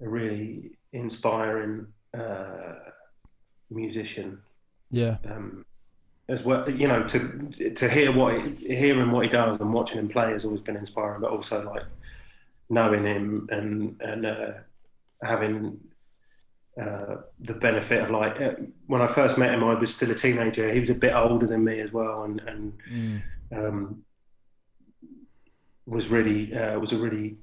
a really inspiring uh, musician Yeah, um, as well. You know, to to hear what he, hearing what he does and watching him play has always been inspiring. But also like knowing him and and uh, having uh, the benefit of like uh, when I first met him, I was still a teenager. He was a bit older than me as well, and and Mm. um, was really uh, was a really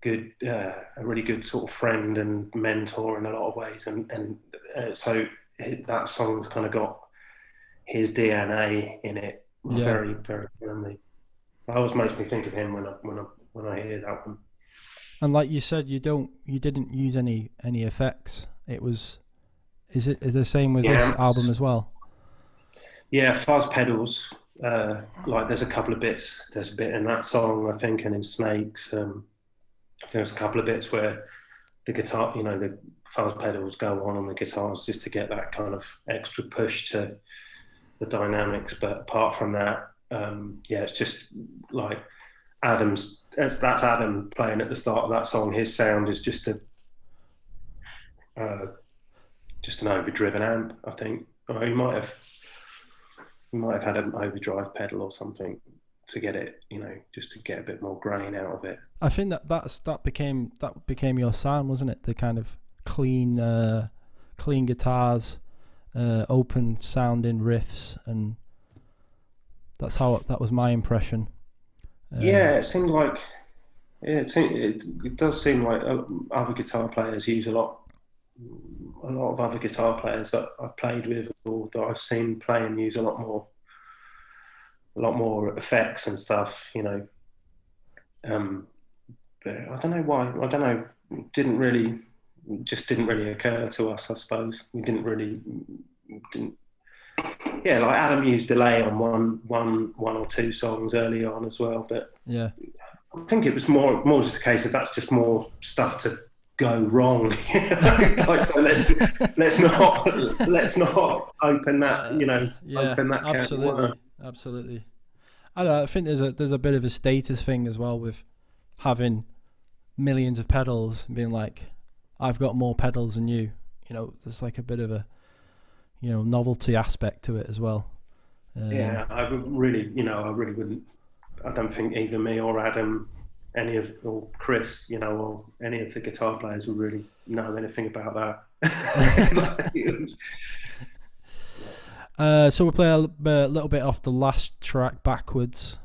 good, uh, a really good sort of friend and mentor in a lot of ways, and and uh, so that song's kind of got his DNA in it Yeah. very very firmly. It always makes me think of him when I when I when I hear that one. And like you said, you don't, you didn't use any any effects. It was, is it is the same with this album as well? Yeah, fuzz pedals. Uh, like there's a couple of bits. There's a bit in that song, I think, and in Snakes. Um, there's a couple of bits where the guitar, you know, the fuzz pedals go on on the guitars just to get that kind of extra push to the dynamics. But apart from that, um, yeah, it's just like Adam's. That's, Adam playing at the start of that song. His sound is just a uh, just an overdriven amp, I think. Or he might have he might have had an overdrive pedal or something to get it, you know, just to get a bit more grain out of it. I think that that's that became that became your sound, wasn't it? The kind of clean, uh, clean guitars, uh, open sounding riffs, and that's how that was my impression. Uh, yeah, it seemed like yeah, it, seemed, it, it does seem like uh, other guitar players use a lot. A lot of other guitar players that I've played with or that I've seen play and use a lot more, a lot more effects and stuff. You know, um, but I don't know why. I don't know. Didn't really, just didn't really occur to us. I suppose we didn't really, didn't. Yeah, like Adam used delay on one, one, one or two songs early on as well, but yeah, I think it was more more just a case of that's just more stuff to go wrong. like so let's let's not let's not open that uh, you know yeah, open that absolutely, absolutely. I, don't know, I think there's a there's a bit of a status thing as well with having millions of pedals and being like, I've got more pedals than you. You know, there's like a bit of a you know novelty aspect to it as well. Um, Yeah, I would really you know I really wouldn't. I don't think either me or Adam, any of or Chris, you know, or any of the guitar players would really know anything about that. Uh, so we'll play a little bit off the last track backwards.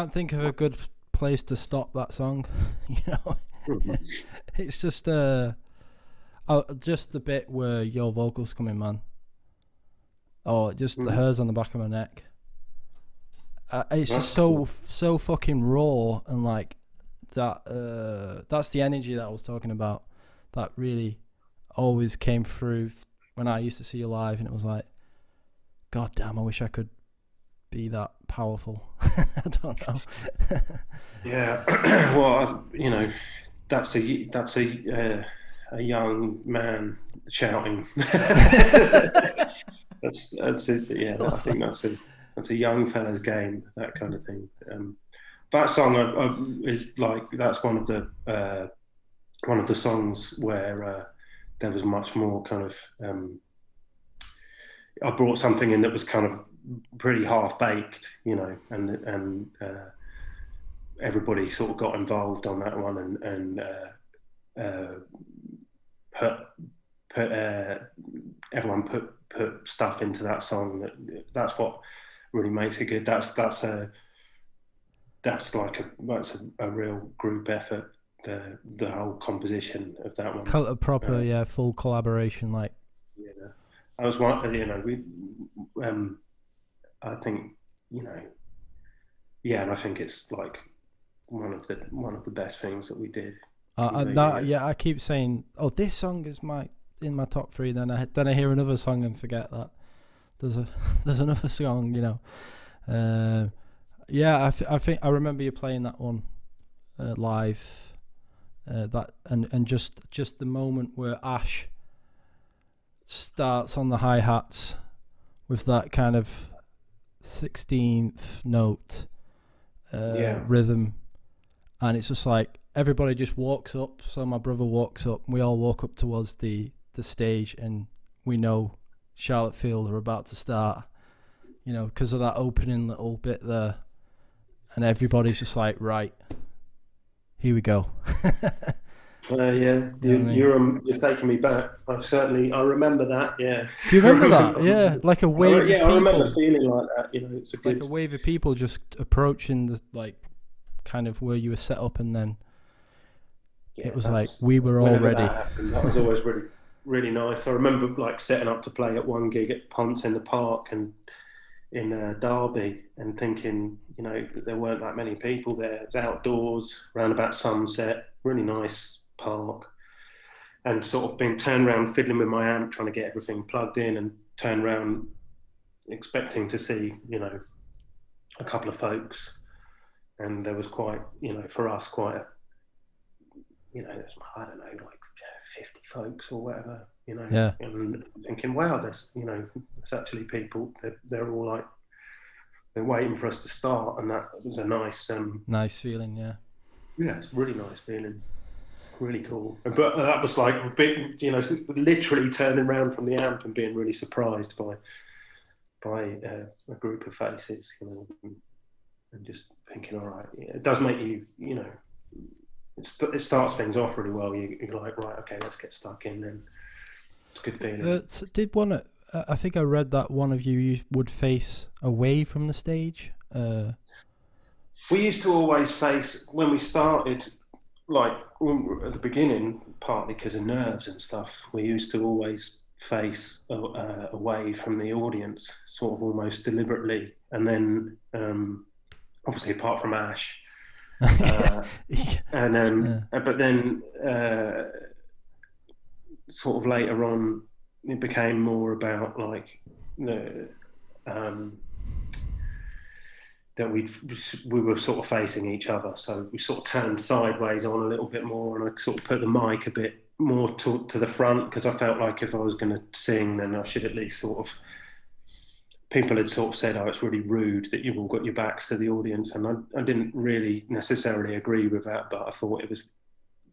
Can't think of a good place to stop that song. you know, it's just uh, oh, just the bit where your vocals come in, man. Oh, just the Mhm. hairs on the back of my neck. Uh, it's That's just so so fucking raw and like that. Uh, that's the energy that I was talking about. That really always came through when I used to see you live, and it was like, God damn, I wish I could be that powerful. I don't know. Yeah, well, you know, that's a that's a uh, a young man shouting. that's that's a, yeah. I think that's a that's a young fella's game. That kind of thing. Um, that song I, I, is like that's one of the uh, one of the songs where uh, there was much more kind of. Um, I brought something in that was kind of pretty half baked, you know, and and uh, everybody sort of got involved on that one and and uh, uh, put put uh, everyone put put stuff into that song. That that's what really makes it good. That's that's a that's like a that's a, a real group effort. The the whole composition of that one. A proper, Uh, yeah, full collaboration. Like, Yeah, I was one. You know, we. Um, I think you know. Yeah, and I think it's like one of the one of the best things that we did. uh, uh, that, yeah. yeah, I keep saying, oh, this song is my in my top three. Then I then I hear another song and forget that there's a there's another song. You know, uh, yeah, I, th- I think I remember you playing that one uh, live. Uh, that and and just just the moment where Ash starts on the hi hats with that kind of sixteenth note uh, Yeah. rhythm, and it's just like everybody just walks up. So my brother walks up. We all walk up towards the the stage, and we know Charlottefield are about to start. You know, because of that opening little bit there, and everybody's just like, right, here we go. Uh, yeah, You know you, what I mean? you're um, you're taking me back. I certainly I remember that. Yeah. Do you remember that? Yeah, like a wave. I, yeah, of I remember people. feeling like that. You know, it's a like a wave of people just approaching the like kind of where you were set up and then yeah, it was like we were all ready That, happened, that was always really really nice. I remember like setting up to play at one gig at Ponce in the Park and in uh, Derby and thinking, you know, there weren't that many people there. It was outdoors, round about sunset, really nice park. And sort of being turned around fiddling with my amp, trying to get everything plugged in and turn around expecting to see, you know, a couple of folks. And there was quite, you know, for us, quite a, you know, there's, I don't know, like 50 folks or whatever, you know. Yeah. And thinking, wow, there's, you know, there's actually people, they're, they're all like, they're waiting for us to start. And that was a nice, um, nice feeling yeah yeah, it's a really nice feeling. Really cool. But that was like a bit, you know, literally turning around from the amp and being really surprised by by uh, a group of faces, you know, and, and just thinking, all right, it does make you, you know, it, st- it starts things off really well. You, you're like, right, okay, let's get stuck in. Then it's a good feeling. uh, s- did one uh, i think i read that one of you you would face away from the stage uh We used to always face when we started, like were at the beginning, partly because of nerves and stuff. We used to always face uh, uh, away from the audience, sort of almost deliberately, and then um, obviously apart from Ash, uh, and um, Yeah. uh, but then uh, sort of later on, it became more about like the. Um, that we we were sort of facing each other, so we sort of turned sideways on a little bit more, and I sort of put the mic a bit more to, to the front because I felt like if I was going to sing, then I should at least sort of. People had sort of said, "Oh, it's really rude that you've all got your backs to the audience," and I, I didn't really necessarily agree with that, but I thought it was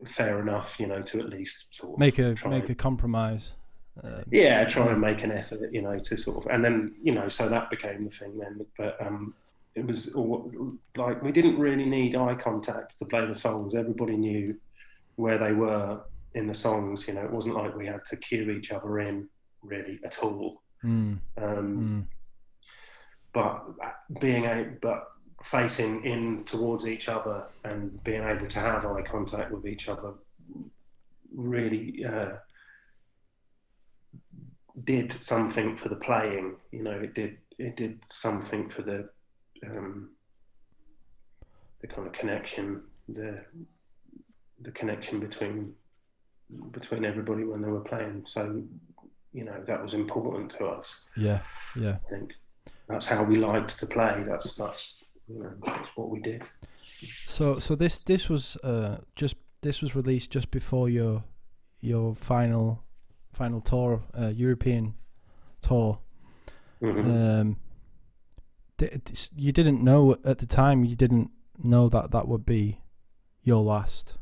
fair enough, you know, to at least sort of make a make and- a compromise uh, yeah, try and make an effort, you know, to sort of, and then you know, so that became the thing then. But um, it was all, like we didn't really need eye contact to play the songs. Everybody knew where they were in the songs. You know, it wasn't like we had to cue each other in really at all. mm, Um, mm. But being a but facing in towards each other and being able to have eye contact with each other really uh, did something for the playing. You know, it did it did something for the um, the kind of connection, the the connection between between everybody when they were playing. So, you know, that was important to us. yeah yeah I think that's how we liked to play. That's that's you know that's what we did. So so this this was uh just this was released just before your your final final tour, uh, European tour. Mhm. Um, you didn't know at the time. You didn't know that that would be your last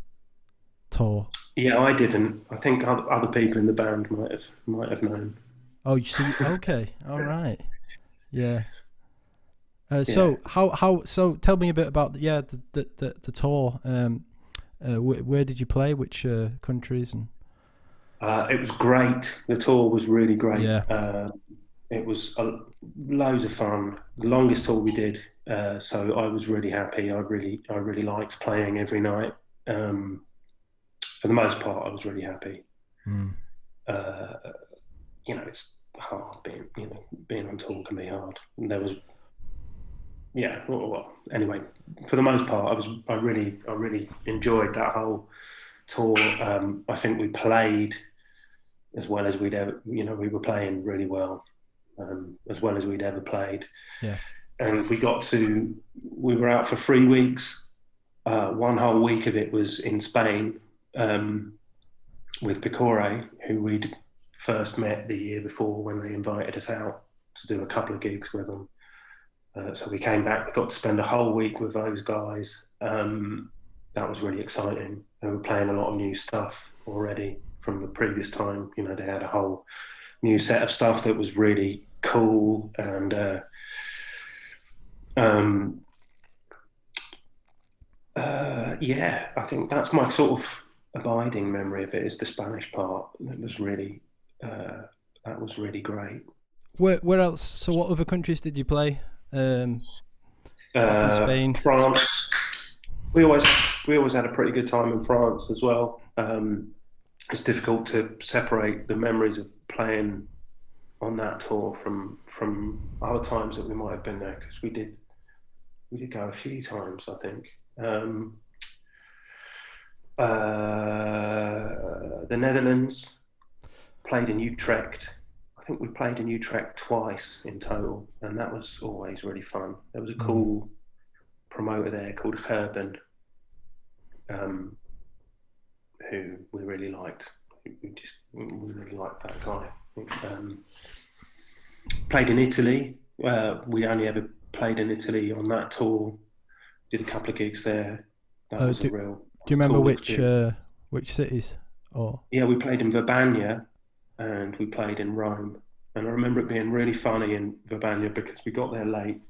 tour. yeah, I didn't. I think other, people in the band might have might have known. Oh, you see? Okay, all right, yeah. Uh, so how how so? Tell me a bit about the, yeah the the the, the tour. Um, uh, wh- where did you play? Which uh, countries and Uh, it was great. The tour was really great. Yeah. It was uh, loads of fun. The longest tour we did. Uh, so I was really happy. I really, I really liked playing every night. Um, for the most part, I was really happy. Hmm. Uh, you know, it's hard being, you know, being on tour can be hard. And there was, yeah. Well, well, anyway, for the most part, I was, I really, I really enjoyed that whole tour. Um, I think we played as well as we'd ever, you know, we were playing really well, um, as well as we'd ever played. Yeah. And we got to, we were out for three weeks. Uh, one whole week of it was in Spain um, with Picore, who we'd first met the year before when they invited us out to do a couple of gigs with them. Uh, so we came back, we got to spend a whole week with those guys. Um, that was really exciting. They were playing a lot of new stuff already from the previous time. You know, they had a whole new set of stuff that was really cool and uh, um, uh, yeah, I think that's my sort of abiding memory of it is the Spanish part. that was really uh, that was really great. where where else? So what other countries did you play? Um, Uh, Spain. France. We always we always had a pretty good time in France as well. Um, it's difficult to separate the memories of playing on that tour from from other times that we might have been there because we did we did go a few times I think. Um, uh, the Netherlands played in Utrecht. I think we played in Utrecht twice in total, and that was always really fun. There was a Mm. cool promoter there called Herben, um, who we really liked. We just we really liked that guy. Um, played in Italy. Uh, we only ever played in Italy on that tour. Did a couple of gigs there. That Oh, was do- a real. do you remember which uh, which cities? Or Yeah, we played in Verbania and we played in Rome. And I remember it being really funny in Verbania because we got there late.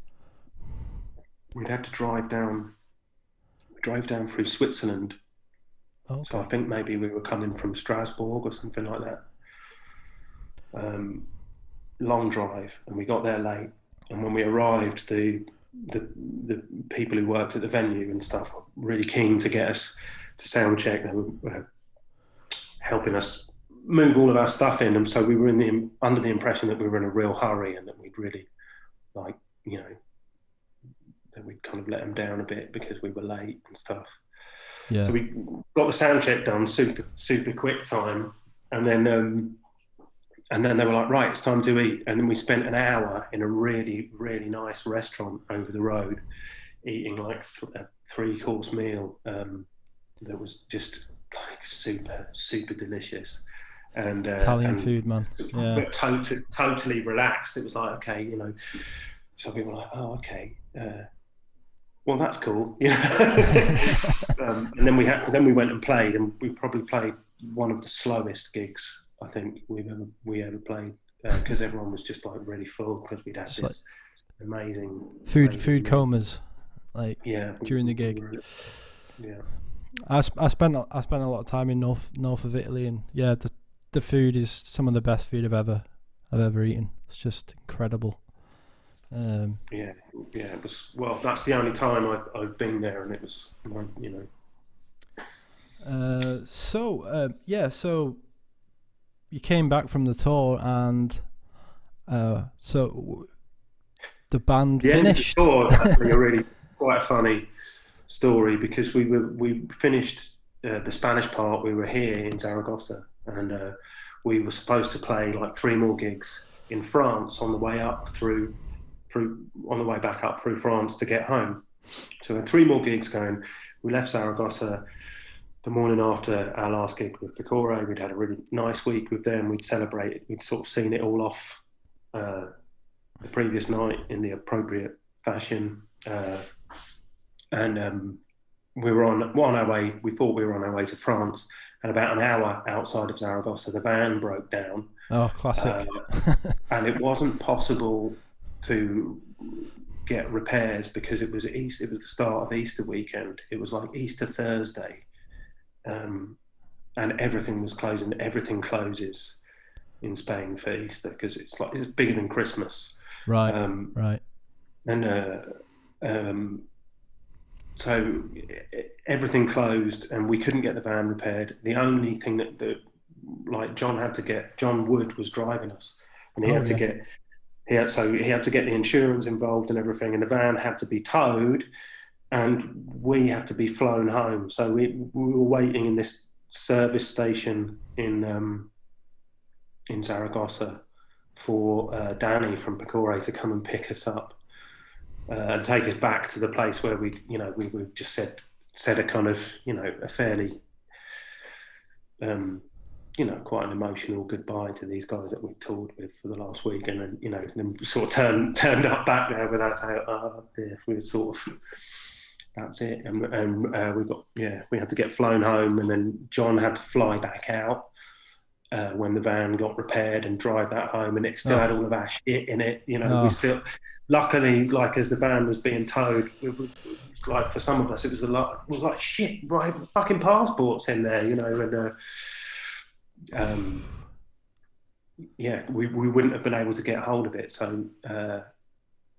We'd had to drive down, we drove down through Switzerland. Oh, So I think maybe we were coming from Strasbourg or something like that. Um, long drive, and we got there late. And when we arrived, the the the people who worked at the venue and stuff were really keen to get us to sound check. They were uh, helping us move all of our stuff in, and so we were in the under the impression that we were in a real hurry and that we'd really like you know that we'd kind of let them down a bit because we were late and stuff. Yeah. So we got the sound check done super super quick time, and then um, and then they were like, right, it's time to eat. And then we spent an hour in a really really nice restaurant over the road, eating like th- a three course meal um, that was just like super super delicious. And uh, Italian and food, man. Yeah. but totally, totally relaxed. It was like, okay, you know, some people were like, oh, okay, uh, well, that's cool. You know? um, and then we had, then we went and played, and we probably played one of the slowest gigs I think we've ever we ever played because everyone was just like really full because we'd had Just this amazing Food amazing food comas, like Yeah, during the gig. Yeah, I, sp- I spent a- I spent a lot of time in north north of Italy, and yeah, the the food is some of the best food I've ever I've ever eaten. It's just incredible. Um, yeah, yeah. It was well. That's the only time I've I've been there, and it was you know uh, so uh, yeah, so you came back from the tour, and uh, so the band the end of the finished. tour actually a really quite a funny story because we were we finished uh, the Spanish part. We were here in Zaragoza, and uh, we were supposed to play like three more gigs in France on the way up through through on the way back up through France to get home. So we had three more gigs going. We left Zaragoza. the morning after our last gig with the Picore, we'd had a really nice week with them. We'd celebrated, we'd sort of seen it all off uh, the previous night in the appropriate fashion. Uh, and um, we were on, on our way, we thought we were on our way to France. And about an hour outside of Zaragoza, the van broke down. Oh, classic. Uh, and it wasn't possible to get repairs because it was East. It was the start of Easter weekend. It was like Easter Thursday, um, and everything was closing. Everything closes in Spain for Easter because it's like it's bigger than Christmas. right, Um, right. and uh, um, so everything closed and we couldn't get the van repaired the only thing that, that like john had to get john wood was driving us and he Oh, had to get he had so he had to get the insurance involved and everything and the van had to be towed and we had to be flown home. So we, we were waiting in this service station in um, in Zaragoza for uh, Danny from Picore to come and pick us up uh, and take us back to the place where we, you know, we, we just said said a kind of, you know, a fairly, um, you know, quite an emotional goodbye to these guys that we've toured with for the last week, and then you know, then sort of turned turned up back there without uh, yeah, we were sort of. That's it, and, and uh, we got yeah, we had to get flown home, and then John had to fly back out uh, when the van got repaired and drive that home, and it still Oh. had all of our shit in it. You know, Oh. we still, luckily, like as the van was being towed, we, we, like for some of us, it was a lot. It was like shit, right? Fucking passports in there, you know, and uh, um, yeah, we, we wouldn't have been able to get hold of it. So, uh,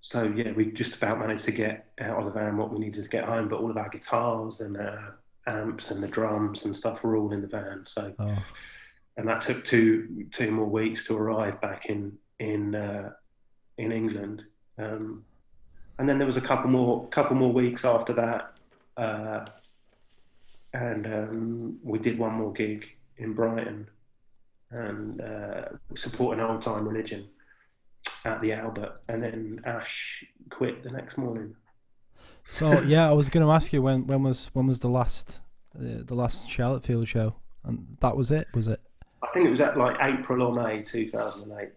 so yeah, we just about managed to get out of the van what we needed to get home, but all of our guitars and uh, amps and the drums and stuff were all in the van. So Oh, and that took two two more weeks to arrive back in in uh, in England. Um, and then there was a couple more couple more weeks after that, uh, and um, we did one more gig in Brighton, and uh, supporting old time religion at the Albert. And then Ash quit the next morning. so yeah, I was going to ask you when when was when was the last uh, the last Charlottefield show, and that was it, was it? I think it was at like April or May 2008.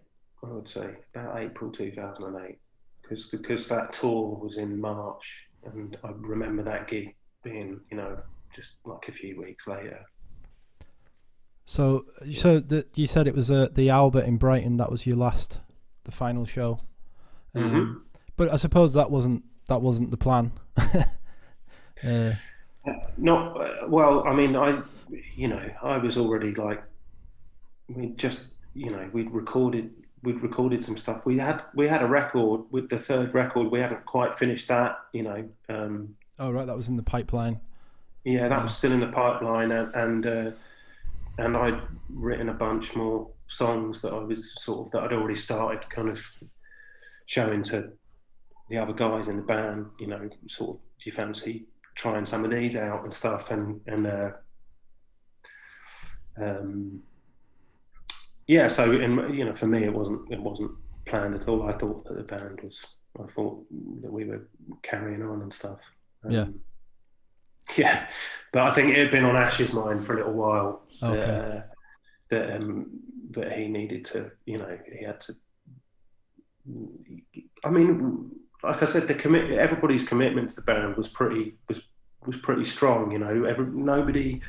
I would say about April 2008, because because that tour was in March, and I remember that gig being you know just like a few weeks later. So so you said it was uh, the Albert in Brighton. That was your last, the final show. Um, Mhm. But I suppose that wasn't that wasn't the plan. uh, Not uh, well. I mean, I you know I was already like we just you know we'd recorded we'd recorded some stuff. We had we had a record with the third record. We hadn't quite finished that. You know. Um, oh right, that was in the pipeline. Yeah, that was still in the pipeline, and and, uh, and I'd written a bunch more songs that I was sort of that I'd already started kind of showing to the other guys in the band. You know, sort of, do you fancy trying some of these out and stuff? And and uh, um, yeah, so in, you know, for me, it wasn't it wasn't planned at all. I thought that the band was. I thought that we were carrying on and stuff. Um, yeah, but I think it had been on Ash's mind for a little while that, uh, that um, that he needed to, you know, he had to. I mean, like I said, the commit everybody's commitment to the band was pretty was was pretty strong. You know, every nobody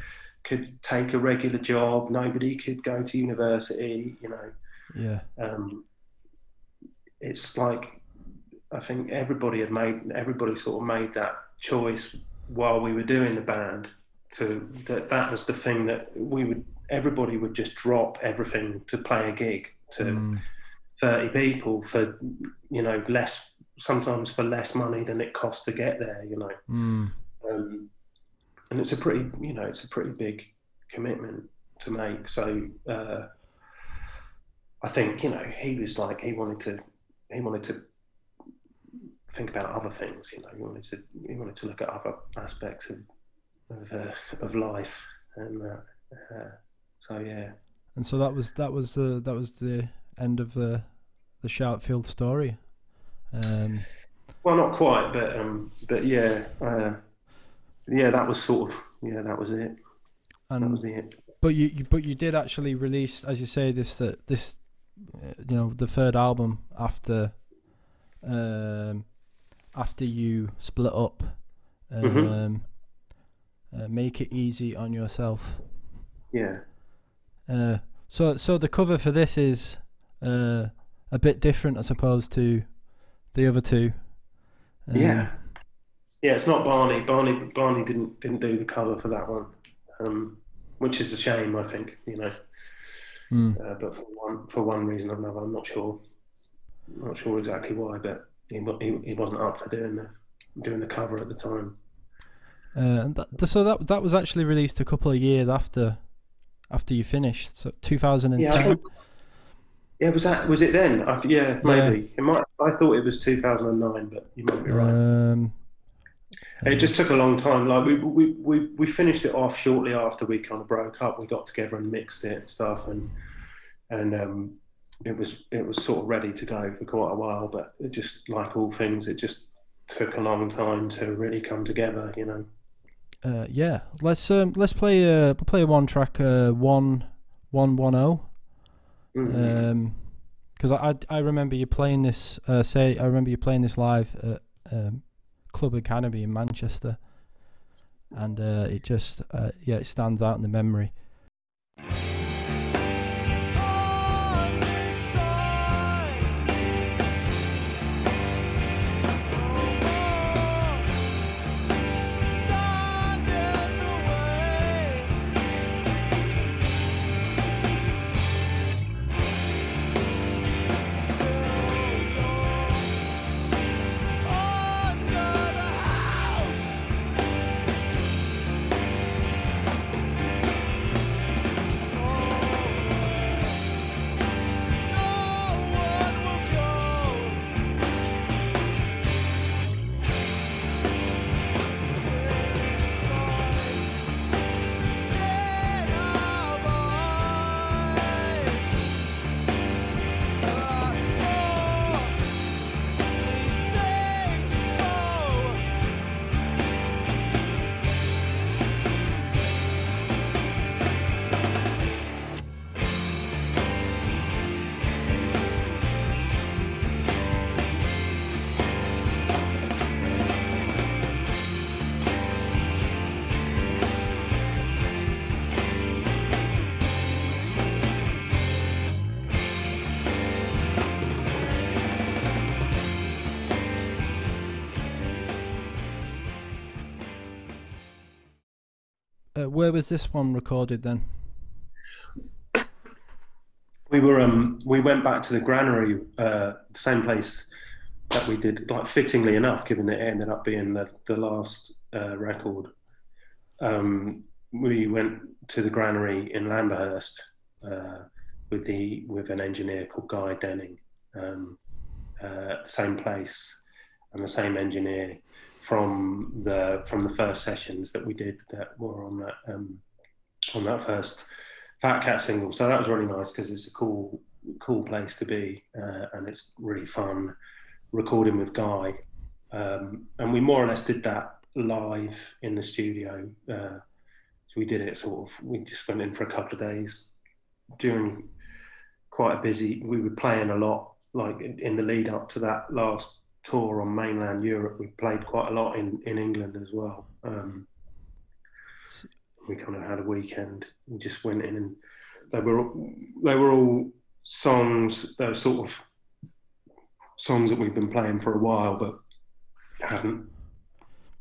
could take a regular job, nobody could go to university. You know, Yeah. um, it's like I think everybody had made everybody sort of made that choice while we were doing the band to that that was the thing that we would everybody would just drop everything to play a gig to Mm, 30 people for you know less sometimes for less money than it costs to get there you know. Mm, um, and it's a pretty you know it's a pretty big commitment to make. So uh, I think you know he was like he wanted to he wanted to think about other things you know he wanted to he wanted to look at other aspects of of, uh, of life and uh, uh, so yeah and so that was that was the that was the end of the the Charlottefield story. Um, well not quite but um but yeah uh, yeah that was sort of yeah that was it that was it. but you, you but you did actually release, as you say, this uh, this uh, you know the third album after um after you split up. Um, Mhm. uh, make it easy on yourself. Yeah, Uh, so so the cover for this is uh, a bit different, I suppose, to the other two. Um, yeah, yeah. It's not Barney. Barney Barney didn't didn't do the cover for that one, um, which is a shame. I think you know, mm, uh, but for one for one reason or another, I'm not sure. Not sure exactly why, but he he, he wasn't up for doing the doing the cover at the time. Uh, and that, so that that was actually released a couple of years after after you finished. So 2010. Yeah, Yeah, was that was it then? I, yeah, maybe it might. I thought it was 2009, but you might be right. Um, It just took a long time. Like we, we, we, we finished it off shortly after we kind of broke up. We got together and mixed it and stuff, and and um, it was it was sort of ready to go for quite a while. But it just like all things, it just took a long time to really come together. You know. uh, yeah, let's um, let's play uh, we'll play a one track uh, one one one oh. Mm. Um 'cause because I, I I remember you playing this. Uh, say I remember you playing this live at um, Club Academy in Manchester, and uh, it just uh, yeah it stands out in the memory. Uh, where was this one recorded then? We were um we went back to the granary, uh, the same place that we did. Like fittingly enough, given that it ended up being the the last uh, record, um, we went to the granary in Lamberhurst uh, with the with an engineer called Guy Denning, um, uh, same place, and the same engineer from the from the first sessions that we did that were on that um, on that first Fat Cat single. So that was really nice because it's a cool cool place to be, uh, and it's really fun recording with Guy. Um, and we more or less did that live in the studio. Uh, so we did it sort of. We just went in for a couple of days during quite a busy. We were playing a lot, like in, in the lead up to that last tour on mainland Europe. We played quite a lot in in England as well. Um, we kind of had a weekend. We just went in and they were they were all songs. They were sort of songs that we've been playing for a while, but hadn't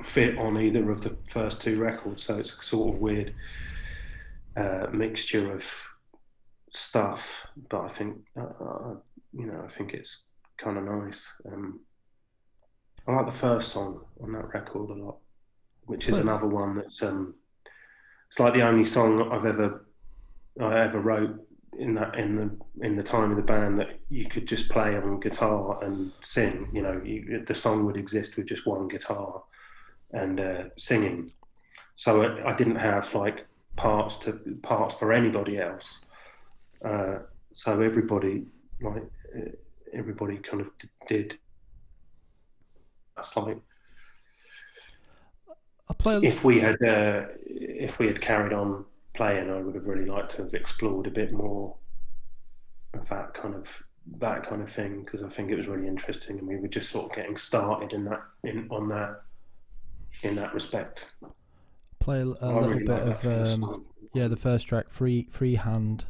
fit on either of the first two records. So it's a sort of weird uh, mixture of stuff. But I think uh, uh, you know I think it's kind of nice. Um, I like the first song on that record a lot, which is another one that's um, it's like the only song I've ever I ever wrote in that in the in the time of the band that you could just play on guitar and sing. You know, you, the song would exist with just one guitar and uh, singing. So I, I didn't have like parts to parts for anybody else. Uh, so everybody like uh, everybody kind of did. That's like I'll play. If we had uh, if we had carried on playing, I would have really liked to have explored a bit more of that kind of that kind of thing because I think it was really interesting, and we were just sort of getting started in that in on that in that respect. Play a, little really bit like of um, yeah, the first track, free free hand.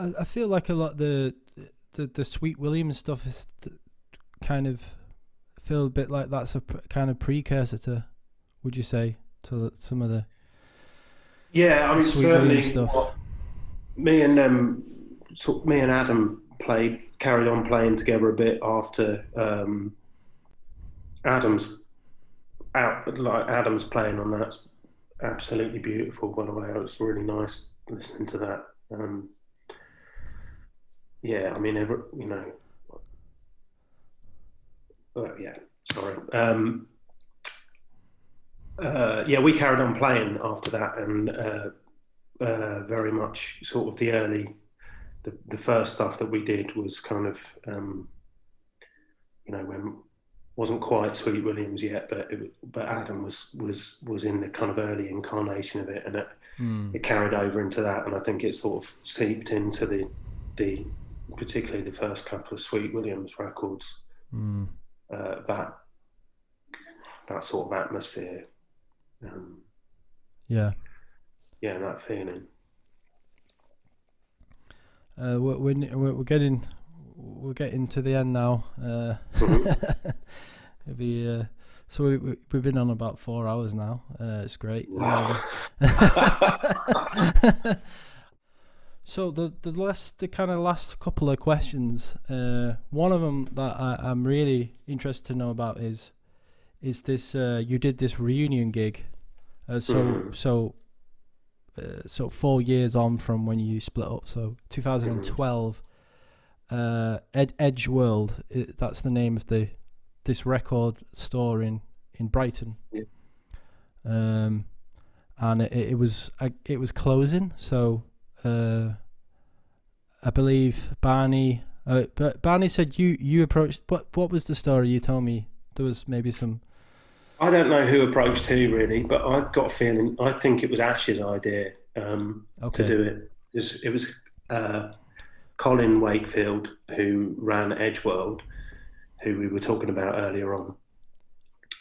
I, I feel like a lot the the the Sweet Williams stuff is t- kind of feel a bit like that's a pr- kind of precursor to, would you say, to some of the Yeah, I mean Sweet certainly stuff. me and um, so me and Adam played carried on playing together a bit after um, Adam's out like Adam's playing on that's absolutely beautiful by the way. It was really nice listening to that. Um, yeah I mean ever you know uh, yeah sorry um, uh, yeah we carried on playing after that and uh, uh, very much sort of the early, the, the first stuff that we did was kind of, um, you know, when wasn't quite Sweet Williams yet, but it, but Adam was was was in the kind of early incarnation of it, and it, Hmm. it carried over into that, and I think it sort of seeped into the the particularly the first couple of Sweet Williams records Mm. uh, that that sort of atmosphere, um, Yeah. yeah, that feeling. Uh, we're, we're we're getting we're getting to the end now. Uh, Mhm. be uh, so we, we we've been on about four hours now. Uh, it's great. Wow. Uh, so the the last the kind of last couple of questions. Uh, one of them that I, I'm really interested to know about is is this uh, you did this reunion gig. Uh, so Mhm. so uh, so four years on from when you split up. So 2012. Uh, Ed Edgeworld. i that's the name of the this record store in in Brighton. Yeah. Um, and it, it was it was closing. So uh, I believe Barney. Uh, but Barney said you you approached. What what was the story you told me? There was maybe some. I don't know who approached who really, but I've got a feeling. I think it was Ash's idea um, Okay. to do it. It was, it was uh, Colin Wakefield who ran Edgeworld, who we were talking about earlier on.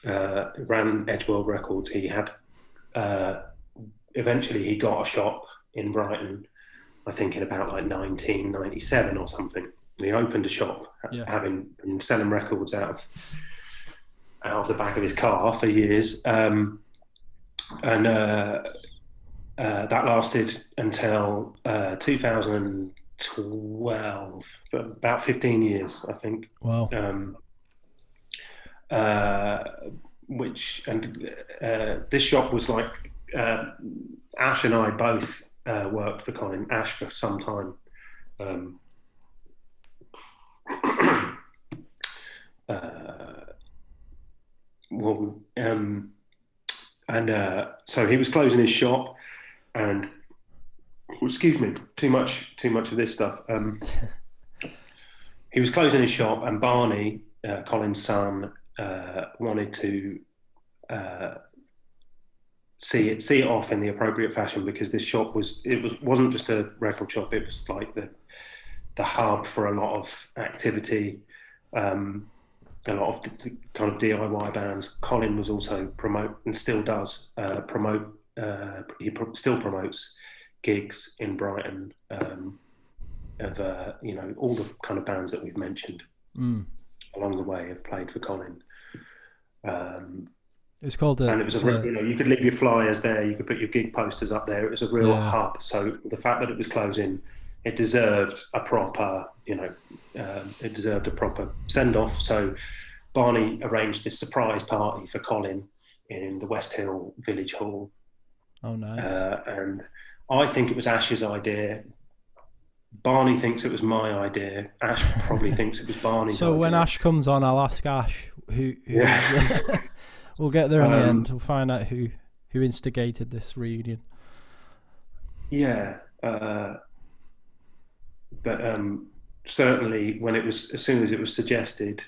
Uh, ran Edgeworld Records. He had uh, eventually he got a shop in Brighton, I think in about like 1997 or something. He opened a shop, Yeah. having been selling records out of out of the back of his car for years, um, and uh, uh, that lasted until uh, 2012, for about 15 years, I think Wow. um, uh, which and uh, this shop was like uh, Ash and I both uh, worked for Colin Ash for some time. Um, uh, well, um, and uh, so he was closing his shop, and oh, excuse me, too much, too much of this stuff. Um, he was closing his shop, and Barney, uh, Colin's son, uh, wanted to uh, see it see it off in the appropriate fashion because this shop was it was wasn't just a record shop; it was like the the hub for a lot of activity, um, a lot of the, the kind of DIY bands. Colin was also promote and still does uh, promote. Uh, he pro- still promotes gigs in Brighton. Um, of uh, you know all the kind of bands that we've mentioned Mm. along the way have played for Colin. Um, It was called a. and it was a real, you know you could leave your flyers there, you could put your gig posters up there. It was a real Yeah. hub. So the fact that it was closing, it deserved a proper you know um, it deserved a proper send off. So Barney arranged this surprise party for Colin in the West Hill Village Hall, oh, nice. uh, and I think it was Ash's idea. Barney thinks it was my idea. Ash probably thinks it was Barney's so idea. when Ash comes on, I'll ask Ash who. who Yeah. we'll get there in the Um, end. We'll find out who who instigated this reunion. Yeah, uh, but um, certainly when it was as soon as it was suggested,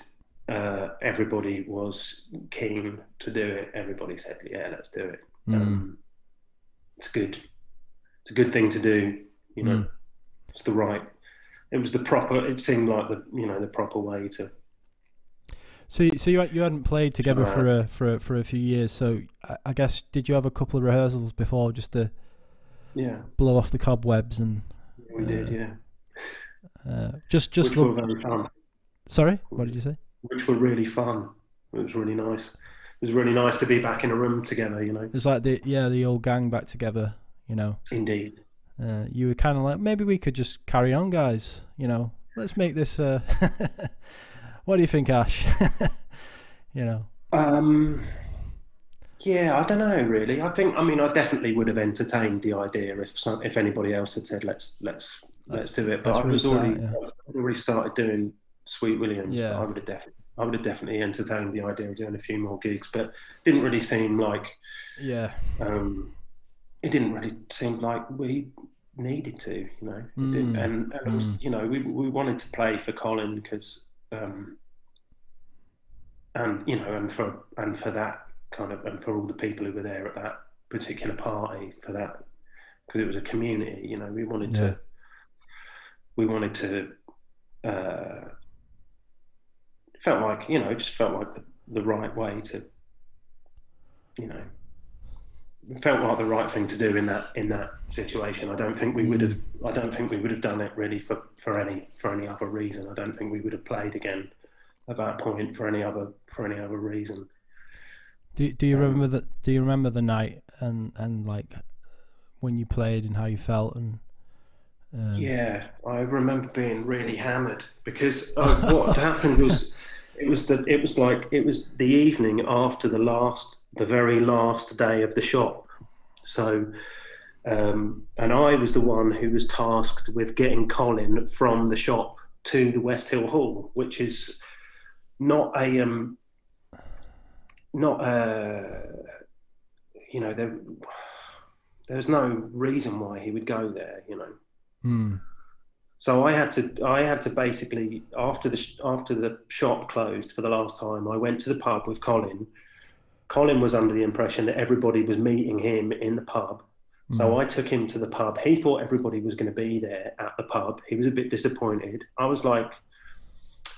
uh, everybody was keen to do it. Everybody said, "Yeah, let's do it." Mm. Um, it's good. It's a good thing to do. You know, Mm. it's the right. It was the proper. It seemed like the you know the proper way to. So, you- so you you hadn't played together Sure. for a for a, for a few years. So, I, I guess did you have a couple of rehearsals before just to Yeah, blow off the cobwebs and we did. Uh, Yeah, uh, just just which for, were very fun. sorry, what did you say? Which were really fun. It was really nice. It was really nice to be back in a room together. You know, It's like the yeah the old gang back together. You know, indeed. uh, you were kind of like maybe we could just carry on, guys. You know, let's make this. Uh, what do you think, Ash? you know, Um, yeah, I don't know really. I think I mean I definitely would have entertained the idea if some, if anybody else had said let's let's let's, Let's- do it. But I was already yeah. I'd already started doing Sweet Williams. Yeah. I would have definitely I would have definitely entertained the idea of doing a few more gigs, but didn't really seem like yeah, um, it didn't really seem like we needed to, you know. Mm, And, and it was, mm. you know, we, we wanted to play for Colin because, um, and you know, and for and for that kind of, and for all the people who were there at that particular party for that, because it was a community, you know, we wanted Yeah. to, we wanted to. Uh, felt like you know, it just felt like the, the right way to, you know, felt like the right thing to do in that in that situation. I don't think we would have. I don't think we would have done it really for, for any for any other reason. I don't think we would have played again at that point for any other for any other reason. Do do you Um, remember the Do you remember the night and and like when you played and how you felt and um, Yeah, I remember being really hammered because uh, what happened was it was the it was like it was the evening after the last the very last day of the shop. So um, and I was the one who was tasked with getting Colin from the shop to the West Hill Hall, which is not a um, not a you know there there's no reason why he would go there, you know. hmm, So I had to I had to basically after the after the shop closed for the last time, I went to the pub with Colin. Colin was under the impression that everybody was meeting him in the pub. So mm. I took him to the pub. He thought everybody was going to be there at the pub. He was a bit disappointed. I was like,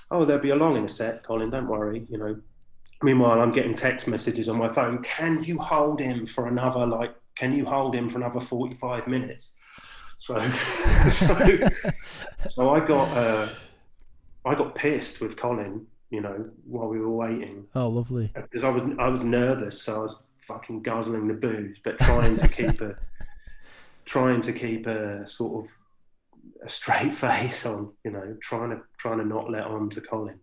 "Oh, they'll be along in a sec, Colin. Don't worry." You know. Meanwhile, I'm getting text messages on my phone. Can you hold him for another like? Can you hold him for another 45 minutes? So, so, so I got uh, I got pissed with Colin, you know, while we were waiting Oh, lovely. because I was I was nervous, so I was fucking guzzling the booze, but trying to keep a trying to keep a sort of a straight face on, you know, trying to trying to not let on to Colin.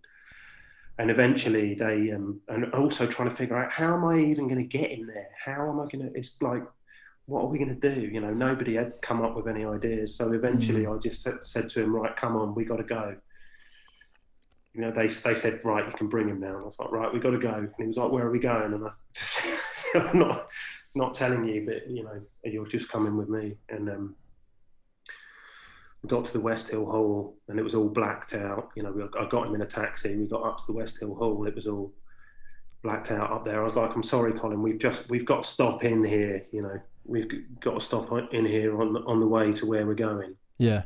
And eventually they um, and also trying to figure out how am I even going to get him there? How am I going to? It's like, what are we going to do? You know, nobody had come up with any ideas. So eventually, I just said- said to him, right, come on, we got to go you know, they they said, right, you can bring him now. And I was like, right, we got to go. And he was like, where are we going? And I said, I'm not not telling you, but you know, you're just coming with me. And um, we got to the West Hill Hall, and it was all blacked out. You know, we, I got him in a taxi. We got up to the West Hill Hall. It was all blacked out up there. I was like, I'm sorry, Colin. We've just we've got to stop in here. You know, we've got to stop in here on the, on the way to where we're going. Yeah.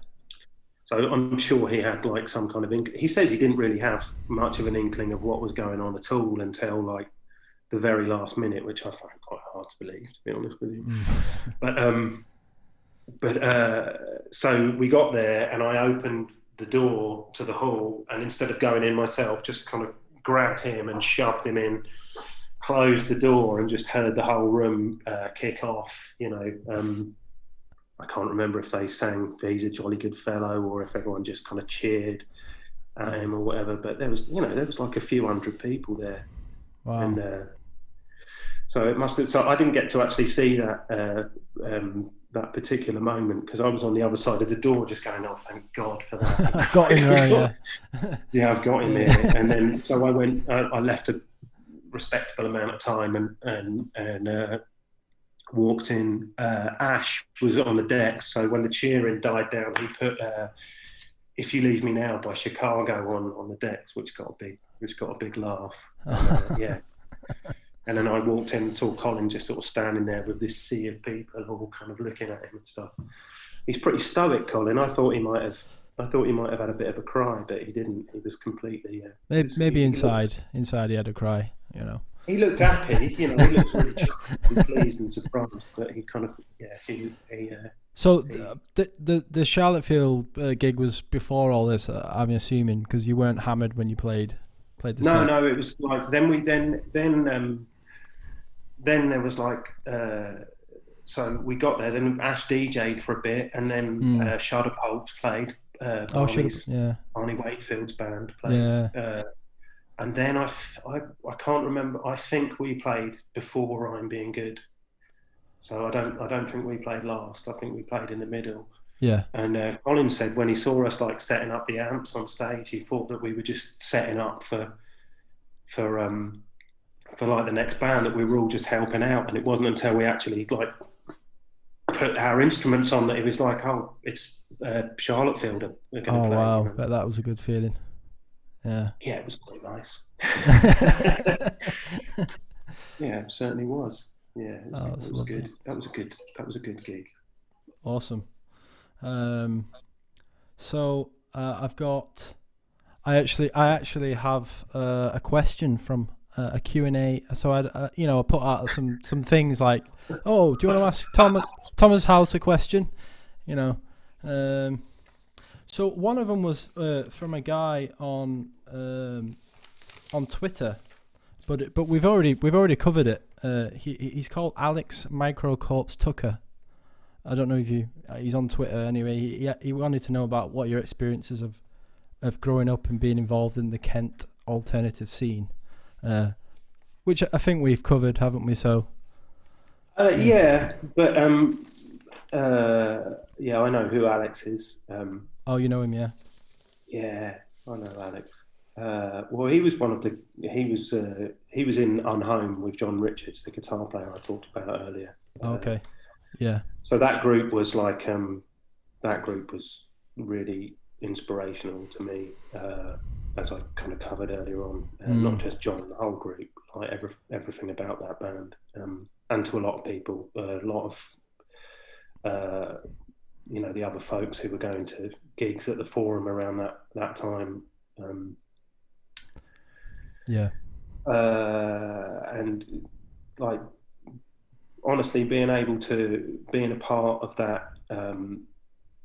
So I'm sure he had like some kind of. Ink- he says he didn't really have much of an inkling of what was going on at all until like the very last minute, which I find quite hard to believe, to be honest with you. Mm. But um, but uh, so we got there, and I opened the door to the hall, and instead of going in myself, just kind of grabbed him and shoved him in, closed the door, and just heard the whole room uh, kick off. You know, um, I can't remember if they sang "He's a Jolly Good Fellow" or if everyone just kind of cheered at him or whatever. But there was, you know, there was like a few hundred people there Wow. and uh, so it must have. So I didn't get to actually see that uh, um, that particular moment because I was on the other side of the door, just going, "Oh, thank God for that." I've got him there, yeah. yeah, I've got him here. And then so I went. I, I left a respectable amount of time and and and. Uh, Walked in. Uh, Ash was on the deck, so when the cheering died down, he put uh, "If You Leave Me Now" by Chicago on on the decks, which got a big, which got a big laugh. And, uh, yeah. And then I walked in and saw Colin just sort of standing there with this sea of people all kind of looking at him and stuff. He's pretty stoic, Colin. I thought he might have, I thought he might have had a bit of a cry, but he didn't. He was completely. Uh, Maybe, he- maybe he inside, inside he had a cry. You know. he looked happy, you know. He looked really pleased and surprised, but he kind of, yeah, he, he uh, So uh, the the the Charlottefield uh, gig was before all this. Uh, I'm assuming because you weren't hammered when you played played the no, set. no, it was like then we then then um, then there was like uh, so we got there. Then Ash DJ'd for a bit, and then Mm. uh, Shudder Pulse played. Uh, Oh, Barney's, yeah, Barney Wakefield's band played. yeah. Uh, and then I, f- I I can't remember. I think we played before I'm Being Good. So I don't I don't think we played last. I think we played in the middle. Yeah, And uh, Colin said when he saw us like setting up the amps on stage, he thought that we were just setting up for for um for like the next band that we were all just helping out. And it wasn't until we actually like put our instruments on that it was like, oh, it's uh, Charlottefield that we're Oh play. wow, that was a good feeling. Yeah. Yeah, it was quite nice. yeah, it certainly was. Yeah, it was, Oh, it was good. That was a good. That was a good gig. Awesome. Um, so uh, I've got. I actually, I actually have uh, a question from uh, a Q and A. So I, uh, you know, I put out some some things like, oh, do you want to ask Tom Thomas House a question? You know. Um, so one of them was uh, from a guy on um, on Twitter, but but we've already we've already covered it. Uh, he he- he's called Alex Microcorps Tucker. I don't know if you. Uh, he's on Twitter anyway. He, he he wanted to know about what your experiences of of growing up and being involved in the Kent alternative scene, uh, which I think we've covered, haven't we? So Uh, yeah, but um, uh, yeah, I know who Alex is. Um, oh, you know him, yeah. yeah, I know Alex. Uh, well, he was one of the. He was. Uh, he was in Unhome with John Richards, the guitar player I talked about earlier. Uh, Okay, yeah, so that group was like um, that group was really inspirational to me uh, as I kind of covered earlier on Mm. not just John the whole group like every, everything about that band um, and to a lot of people a lot of uh, you know the other folks who were going to gigs at the forum around that that time um, yeah, uh, and like honestly being able to being a part of that um,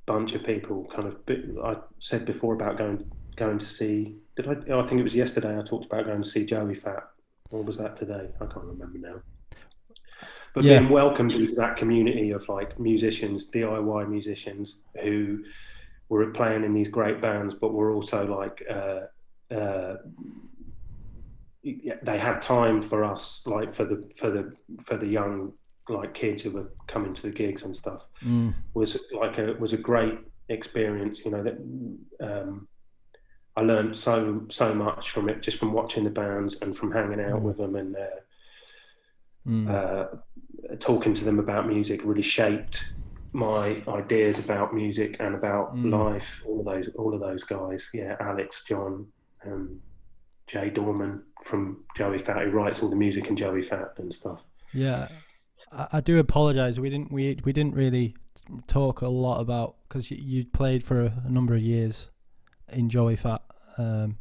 bunch of people. Kind of, I said before about going going to see. Did I? I think it was yesterday. I talked about going to see Joeyfat. Or was that today? I can't remember now. But Yeah. being welcomed into that community of like musicians, DIY musicians who were playing in these great bands, but were also like uh, uh, they had time for us, like for the for the for the young like kids who were coming to the gigs and stuff Mm. was like a was a great experience. You know that um, I learned so so much from it just from watching the bands and from hanging out Mm. with them and uh, Mm. uh, talking to them about music. Really shaped my ideas about music and about Mm. life. All of those all of those guys. Yeah, Alex, John. Um, Jay Dorman from Joeyfat, who writes all the music in Joeyfat and stuff. Yeah, I, I do apologize. We didn't we we didn't really talk a lot about because you, you played for a, a number of years in Joeyfat. Um,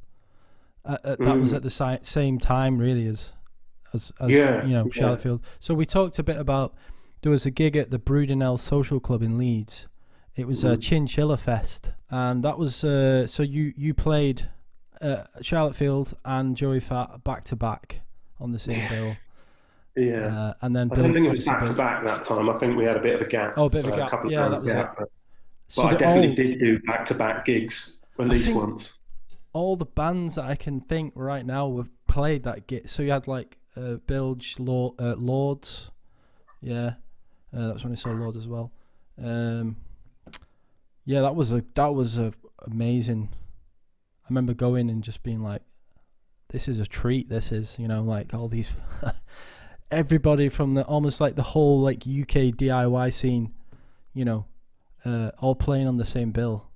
uh, that was Mm. at the si- same time really as as, as Yeah, you know yeah. So we talked a bit about there was a gig at the Brudenell Social Club in Leeds. It was a Mhm. Chinchilla Fest, and that was uh, so you you played uh, Charlottefield and Joeyfat back to back on the same bill. Yeah. Uh, and then I don't think it was back to back that time. I think we had a bit of a gap. Oh, a bit of a uh, gap. couple of Yeah, that was gap, it. But, So but I definitely all, did do back to back gigs, at least once. all the bands that I can think right now were played that gig. So you had like uh, Bilge, Lord, uh, Lords, yeah, uh, that's when I saw Lords as well. Um, yeah, that was a that was a amazing. I remember going and just being like, "This is a treat. This is you know like all these." Everybody from the almost like the whole like UK DIY scene, you know, uh, all playing on the same bill.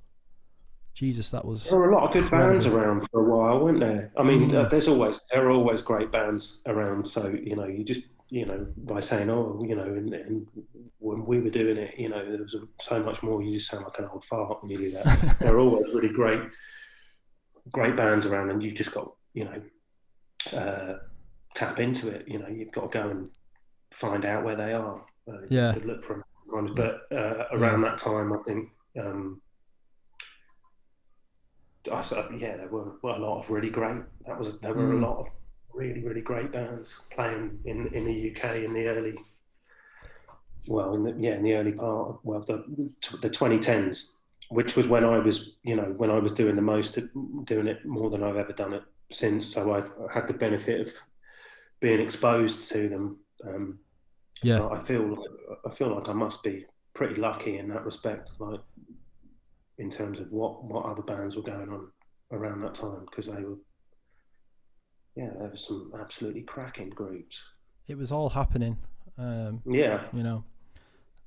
Jesus, that was There were a lot of good bands around for a while, weren't there? I mean, Mm. uh, there's always there are always great bands around. So you know, you just you know by saying, oh, you know, and, and when we were doing it, you know, there was so much more. You just sound like an old fart when you do that. there are always really great, great bands around, and you've just got you know uh, tap into it. You know, you've got to go and find out where they are. Uh, Yeah. look for them sometimes. But uh, around that time, I think. Um, I said, yeah, there were, were a lot of really great. That was there were Mm. a lot of really really great bands playing in in the UK in the early, well, in the, yeah, in the early part, well, the the 2010s, which was when I was, you know, when I was doing the most, doing it more than I've ever done it since. So I had the benefit of being exposed to them. Um, yeah. I feel like, I feel like I must be pretty lucky in that respect, like in terms of what what other bands were going on around that time because they were, yeah, there were some absolutely cracking groups. it was all happening. Um, Yeah, you know,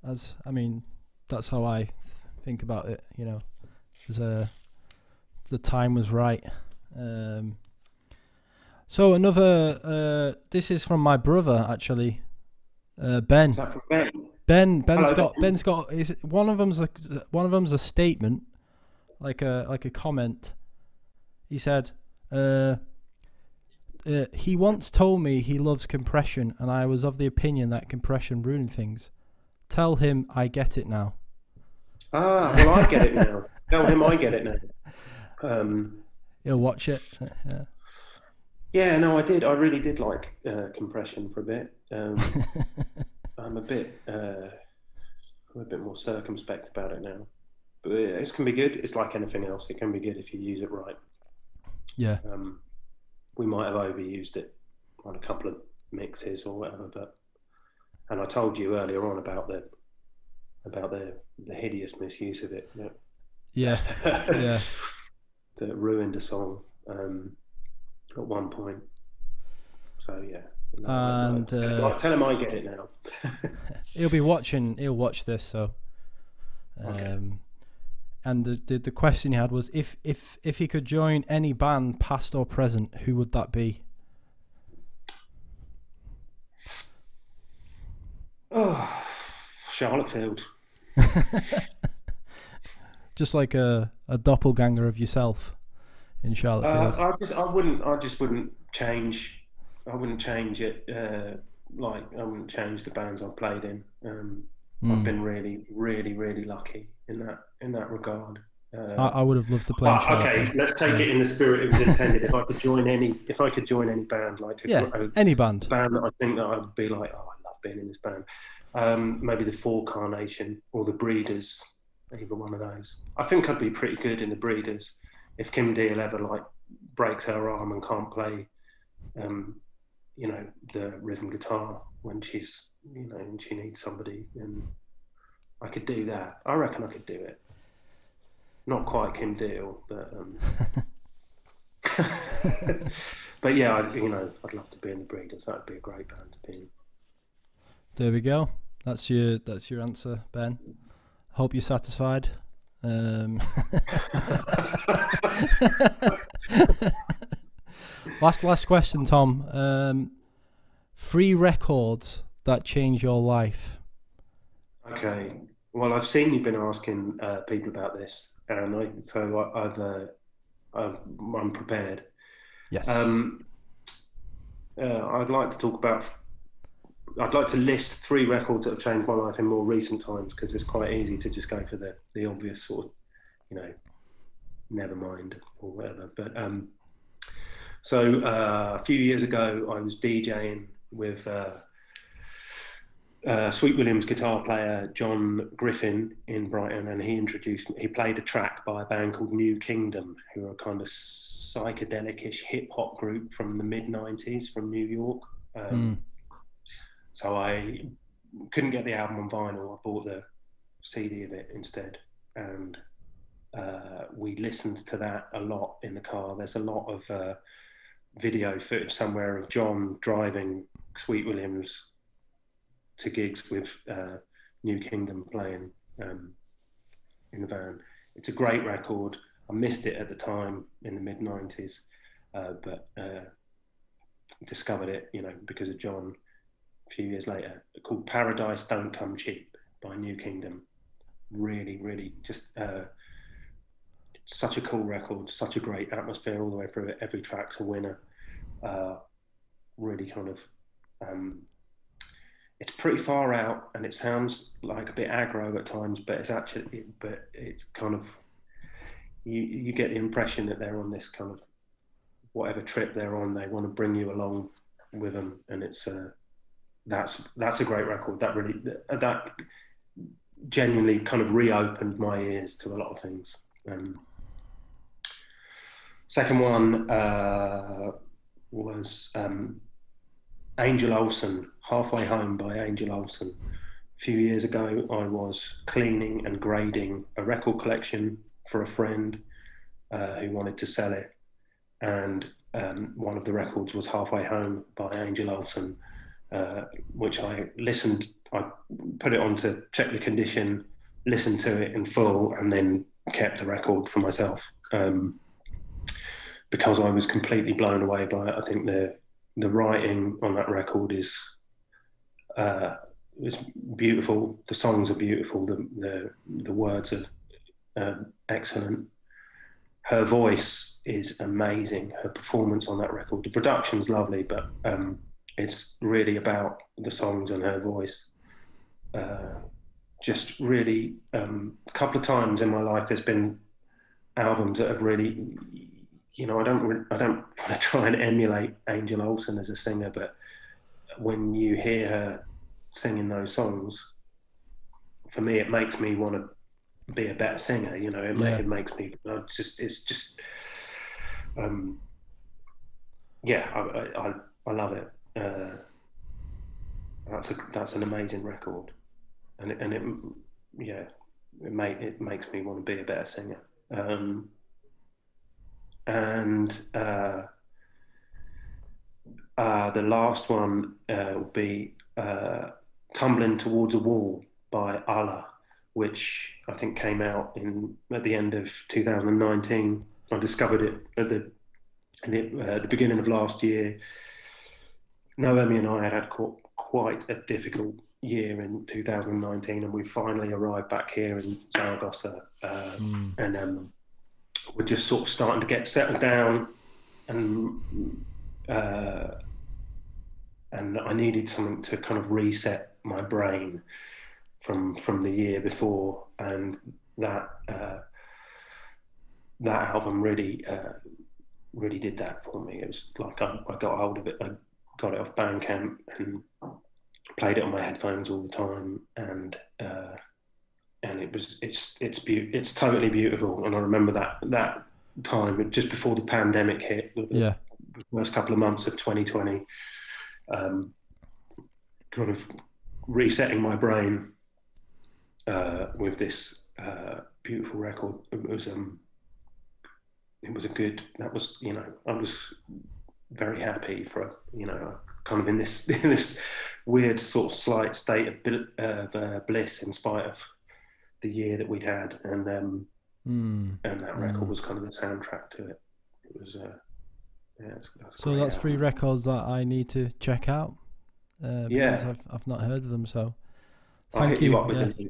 as I mean, that's how I think about it. You know, it uh, the time was right. Um, so another, uh, this is from my brother actually, uh, Ben. is that from Ben? Ben Ben's Hello, got Ben. Ben's got is it, one of them's a one of them's a statement, like a like a comment. He said, uh, uh, "He once told me he loves compression, and I was of the opinion that compression ruined things. Tell him I get it now." Ah, well, I get it now. Tell him I get it now. Um, He'll watch it. Yeah. yeah, no, I did. I really did like uh, compression for a bit. Um, I'm a bit, uh, I'm a bit more circumspect about it now. But it can be good. It's like anything else. It can be good if you use it right. yeah. Um, we might have overused it on a couple of mixes or whatever, but and I told you earlier on about the about the the hideous misuse of it that, Yeah. Yeah. that ruined a song um, at one point. So yeah, And, tell, him, uh, tell him I get it now. He'll be watching. He'll watch this. So, um, Okay. and the, the the question he had was if if if he could join any band, past or present, who would that be? oh, Charlottefield. Just like a a doppelganger of yourself in Charlotte Uh, I just, I wouldn't, I just wouldn't change. I wouldn't change it. Uh, like I wouldn't change the bands I played in. Um, Mm. I've been really, really, really lucky in that in that regard. Uh, I, I would have loved to play. in Ah, okay, let's take it in the spirit it was intended. if I could join any, if I could join any band, like a, Yeah, a any band. band that I think that I would be like, oh, I love being in this band. Um, maybe the For Carnation or the Breeders, either one of those. I think I'd be pretty good in the Breeders if Kim Deal ever like breaks her arm and can't play, um, you know, the rhythm guitar when she's, you know, and she needs somebody, and I could do that. I reckon I could do it. Not quite Kim Deal, but. Um, but yeah, I, you know, I'd love to be in the Breeders. That'd be a great band to be in. There we go. That's your that's your answer, Ben. Hope you're satisfied. Um, last last question, Tom. Um, three records that change your life. Okay. Well, I've seen you've been asking uh, people about this, and I, so I, I've, uh, I've I'm prepared. Yes. Um, uh, I'd like to talk about. I'd like to list three records that have changed my life in more recent times because it's quite easy to just go for the the obvious sort of, you know, never mind or whatever. But um, so uh, a few years ago, I was DJing with uh, uh, Sweet Williams guitar player John Griffin in Brighton, and he introduced me. He played a track by a band called New Kingdom, who are a kind of psychedelic-ish hip hop group from the mid '90s from New York. Um, Mm. So I couldn't get the album on vinyl. I bought the CD of it instead, and uh, we listened to that a lot in the car. There's a lot of uh, video footage somewhere of John driving Sweet Williams to gigs with uh, New Kingdom playing um, in the van. It's a great record. I missed it at the time in the mid '90s, uh, but uh, discovered it, you know, because of John a few years later. Called "Paradise Don't Come Cheap" by New Kingdom. Really, really, just uh, such a cool record. Such a great atmosphere all the way through it. Every track's a winner. Uh, really kind of um, it's pretty far out and it sounds like a bit aggro at times but it's actually but it's kind of you you get the impression that they're on this kind of whatever trip they're on they want to bring you along with them and it's uh that's that's a great record that really that genuinely kind of reopened my ears to a lot of things um, second one uh, was um, Angel Olsen, Halfway Home by Angel Olsen. A few years ago, I was cleaning and grading a record collection for a friend uh, who wanted to sell it. And um, one of the records was Halfway Home by Angel Olsen, uh, which I listened, I put it on to check the condition, listened to it in full, and then kept the record for myself. Um, because I was completely blown away by it. I think the the writing on that record is uh, is beautiful. The songs are beautiful. The the the words are um, excellent. Her voice is amazing. Her performance on that record. The production's lovely, but um, it's really about the songs and her voice. Uh, just really, um, a couple of times in my life, there's been albums that have really you know, I don't, re- I don't want to try and emulate Angel Olsen as a singer, but when you hear her singing those songs, for me, it makes me want to be a better singer. You know, it, ma- it makes me I just, it's just, um, yeah, I, I, I love it. Uh, that's a, that's an amazing record, and it, and it, yeah, it make it makes me want to be a better singer. Um, and uh, uh, the last one uh, will be uh, "Tumbling Towards a Wall" by Ulla, which I think came out in at the end of 2019. I discovered it at the at the, uh, the beginning of last year. Naomi and I had had qu- quite a difficult year in 2019, and we finally arrived back here in Zaragoza. Uh, Mm. and um, we're just sort of starting to get settled down and uh, and I needed something to kind of reset my brain from from the year before, and that uh, that album really uh, really did that for me. It was like I, I got hold of it, I got it off Bandcamp and played it on my headphones all the time, and uh, and it was it's it's beau- it's totally beautiful. And I remember that that time just before the pandemic hit, the Yeah. first couple of months of 2020, um, kind of resetting my brain uh, with this uh, beautiful record. It was um, it was a good. That was you know I was very happy for you know kind of in this in this weird sort of slight state of, of uh, bliss in spite of the year that we'd had and um, Mm. and that record Mm. was kind of the soundtrack to it. It was uh, yeah. That's a So that's three records that I need to check out. Uh, because Yeah. I've I've not heard of them. So thank you, you. yeah. the.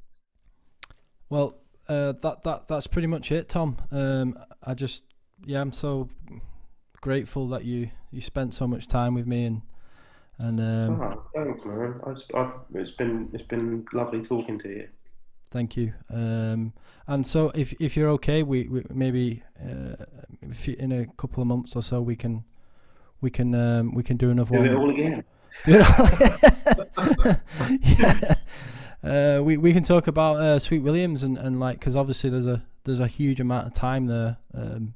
Well, uh, that that that's pretty much it, Tom. Um, I just yeah, I'm so grateful that you you spent so much time with me and and um, oh, thanks, man. I just, I've, it's been it's been lovely talking to you. thank you. Um, and so if if you're okay, we, we maybe uh, if you, in a couple of months or so we can we can um, we can do another Do one. it all again. yeah. Uh, we we can talk about uh, Sweet Williams and, and like because obviously there's a there's a huge amount of time there um,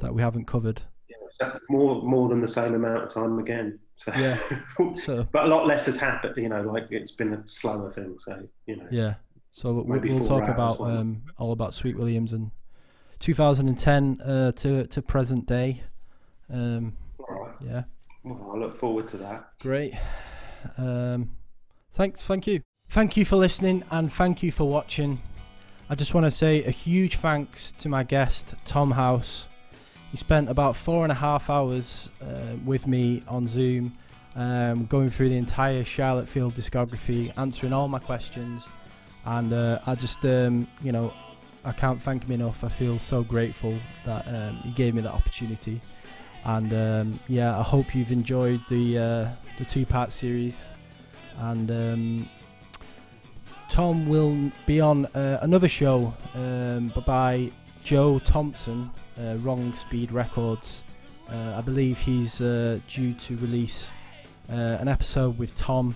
that we haven't covered. Yeah, more more than the same amount of time again. So, Yeah. So but a lot less has happened. You know, like it's been a slower thing. So you know, yeah, so we, we'll talk about um, all about Sweet Williams and 2010 uh, to to present day. Um, right. yeah, Well, I look forward to that. great. Um, thanks, thank you, thank you for listening and thank you for watching. I just want to say a huge thanks to my guest Tom House. He spent about four and a half hours uh, with me on Zoom, um, going through the entire Charlottefield discography, answering all my questions, and uh, I just, um, you know, I can't thank him enough. I feel so grateful that um, he gave me that opportunity, and um, yeah, I hope you've enjoyed the uh, the two-part series, and um, Tom will be on uh, another show, um, by Joe Thompson, uh, Wrong Speed Records. Uh, I believe he's uh, due to release uh, an episode with Tom,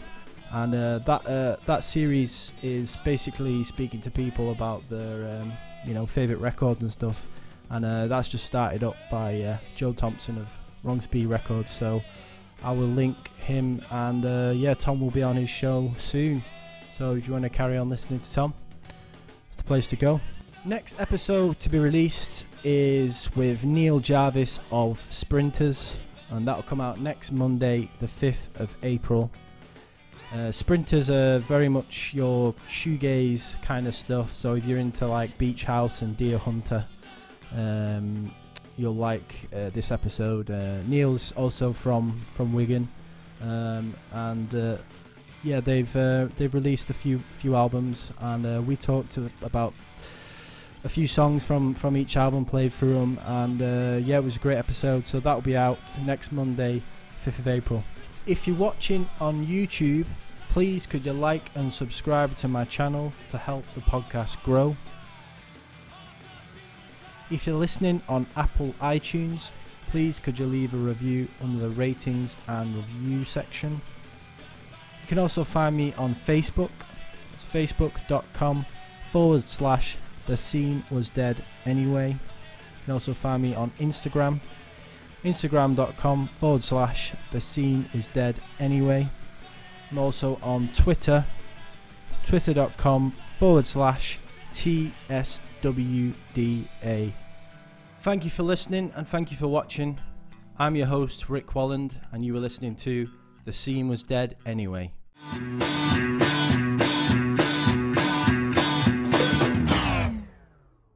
and uh, that that series is basically speaking to people about their um, you know favorite records and stuff, and that's just started up by Joe Thompson of Wrong Speed Records. So I will link him, and yeah, Tom will be on his show soon. So if you want to carry on listening to Tom, it's the place to go. Next episode to be released is with Neil Jarvis of Sprinters, and that'll come out next Monday, the 5th of April. Uh, Sprinters are very much your shoegaze kind of stuff, so if you're into like Beach House and Deerhunter, um, you'll like uh, this episode. Uh, Neil's also from from Wigan, um, and uh, yeah, they've uh, they've released a few few albums, and uh, we talked about a few songs from from each album, played through them, and uh, yeah, it was a great episode. So that'll be out next Monday, fifth of April. If you're watching on YouTube, please could you like and subscribe to my channel to help the podcast grow. If you're listening on Apple iTunes, please could you leave a review under the ratings and review section. You can also find me on Facebook. It's facebook.com forward slash the scene was dead anyway. You can also find me on Instagram. Instagram.com forward slash the scene is dead anyway. I'm also on Twitter. Twitter.com forward slash TSWDA. Thank you for listening and thank you for watching. I'm your host, Rick Walland, and you were listening to The Scene Was Dead Anyway.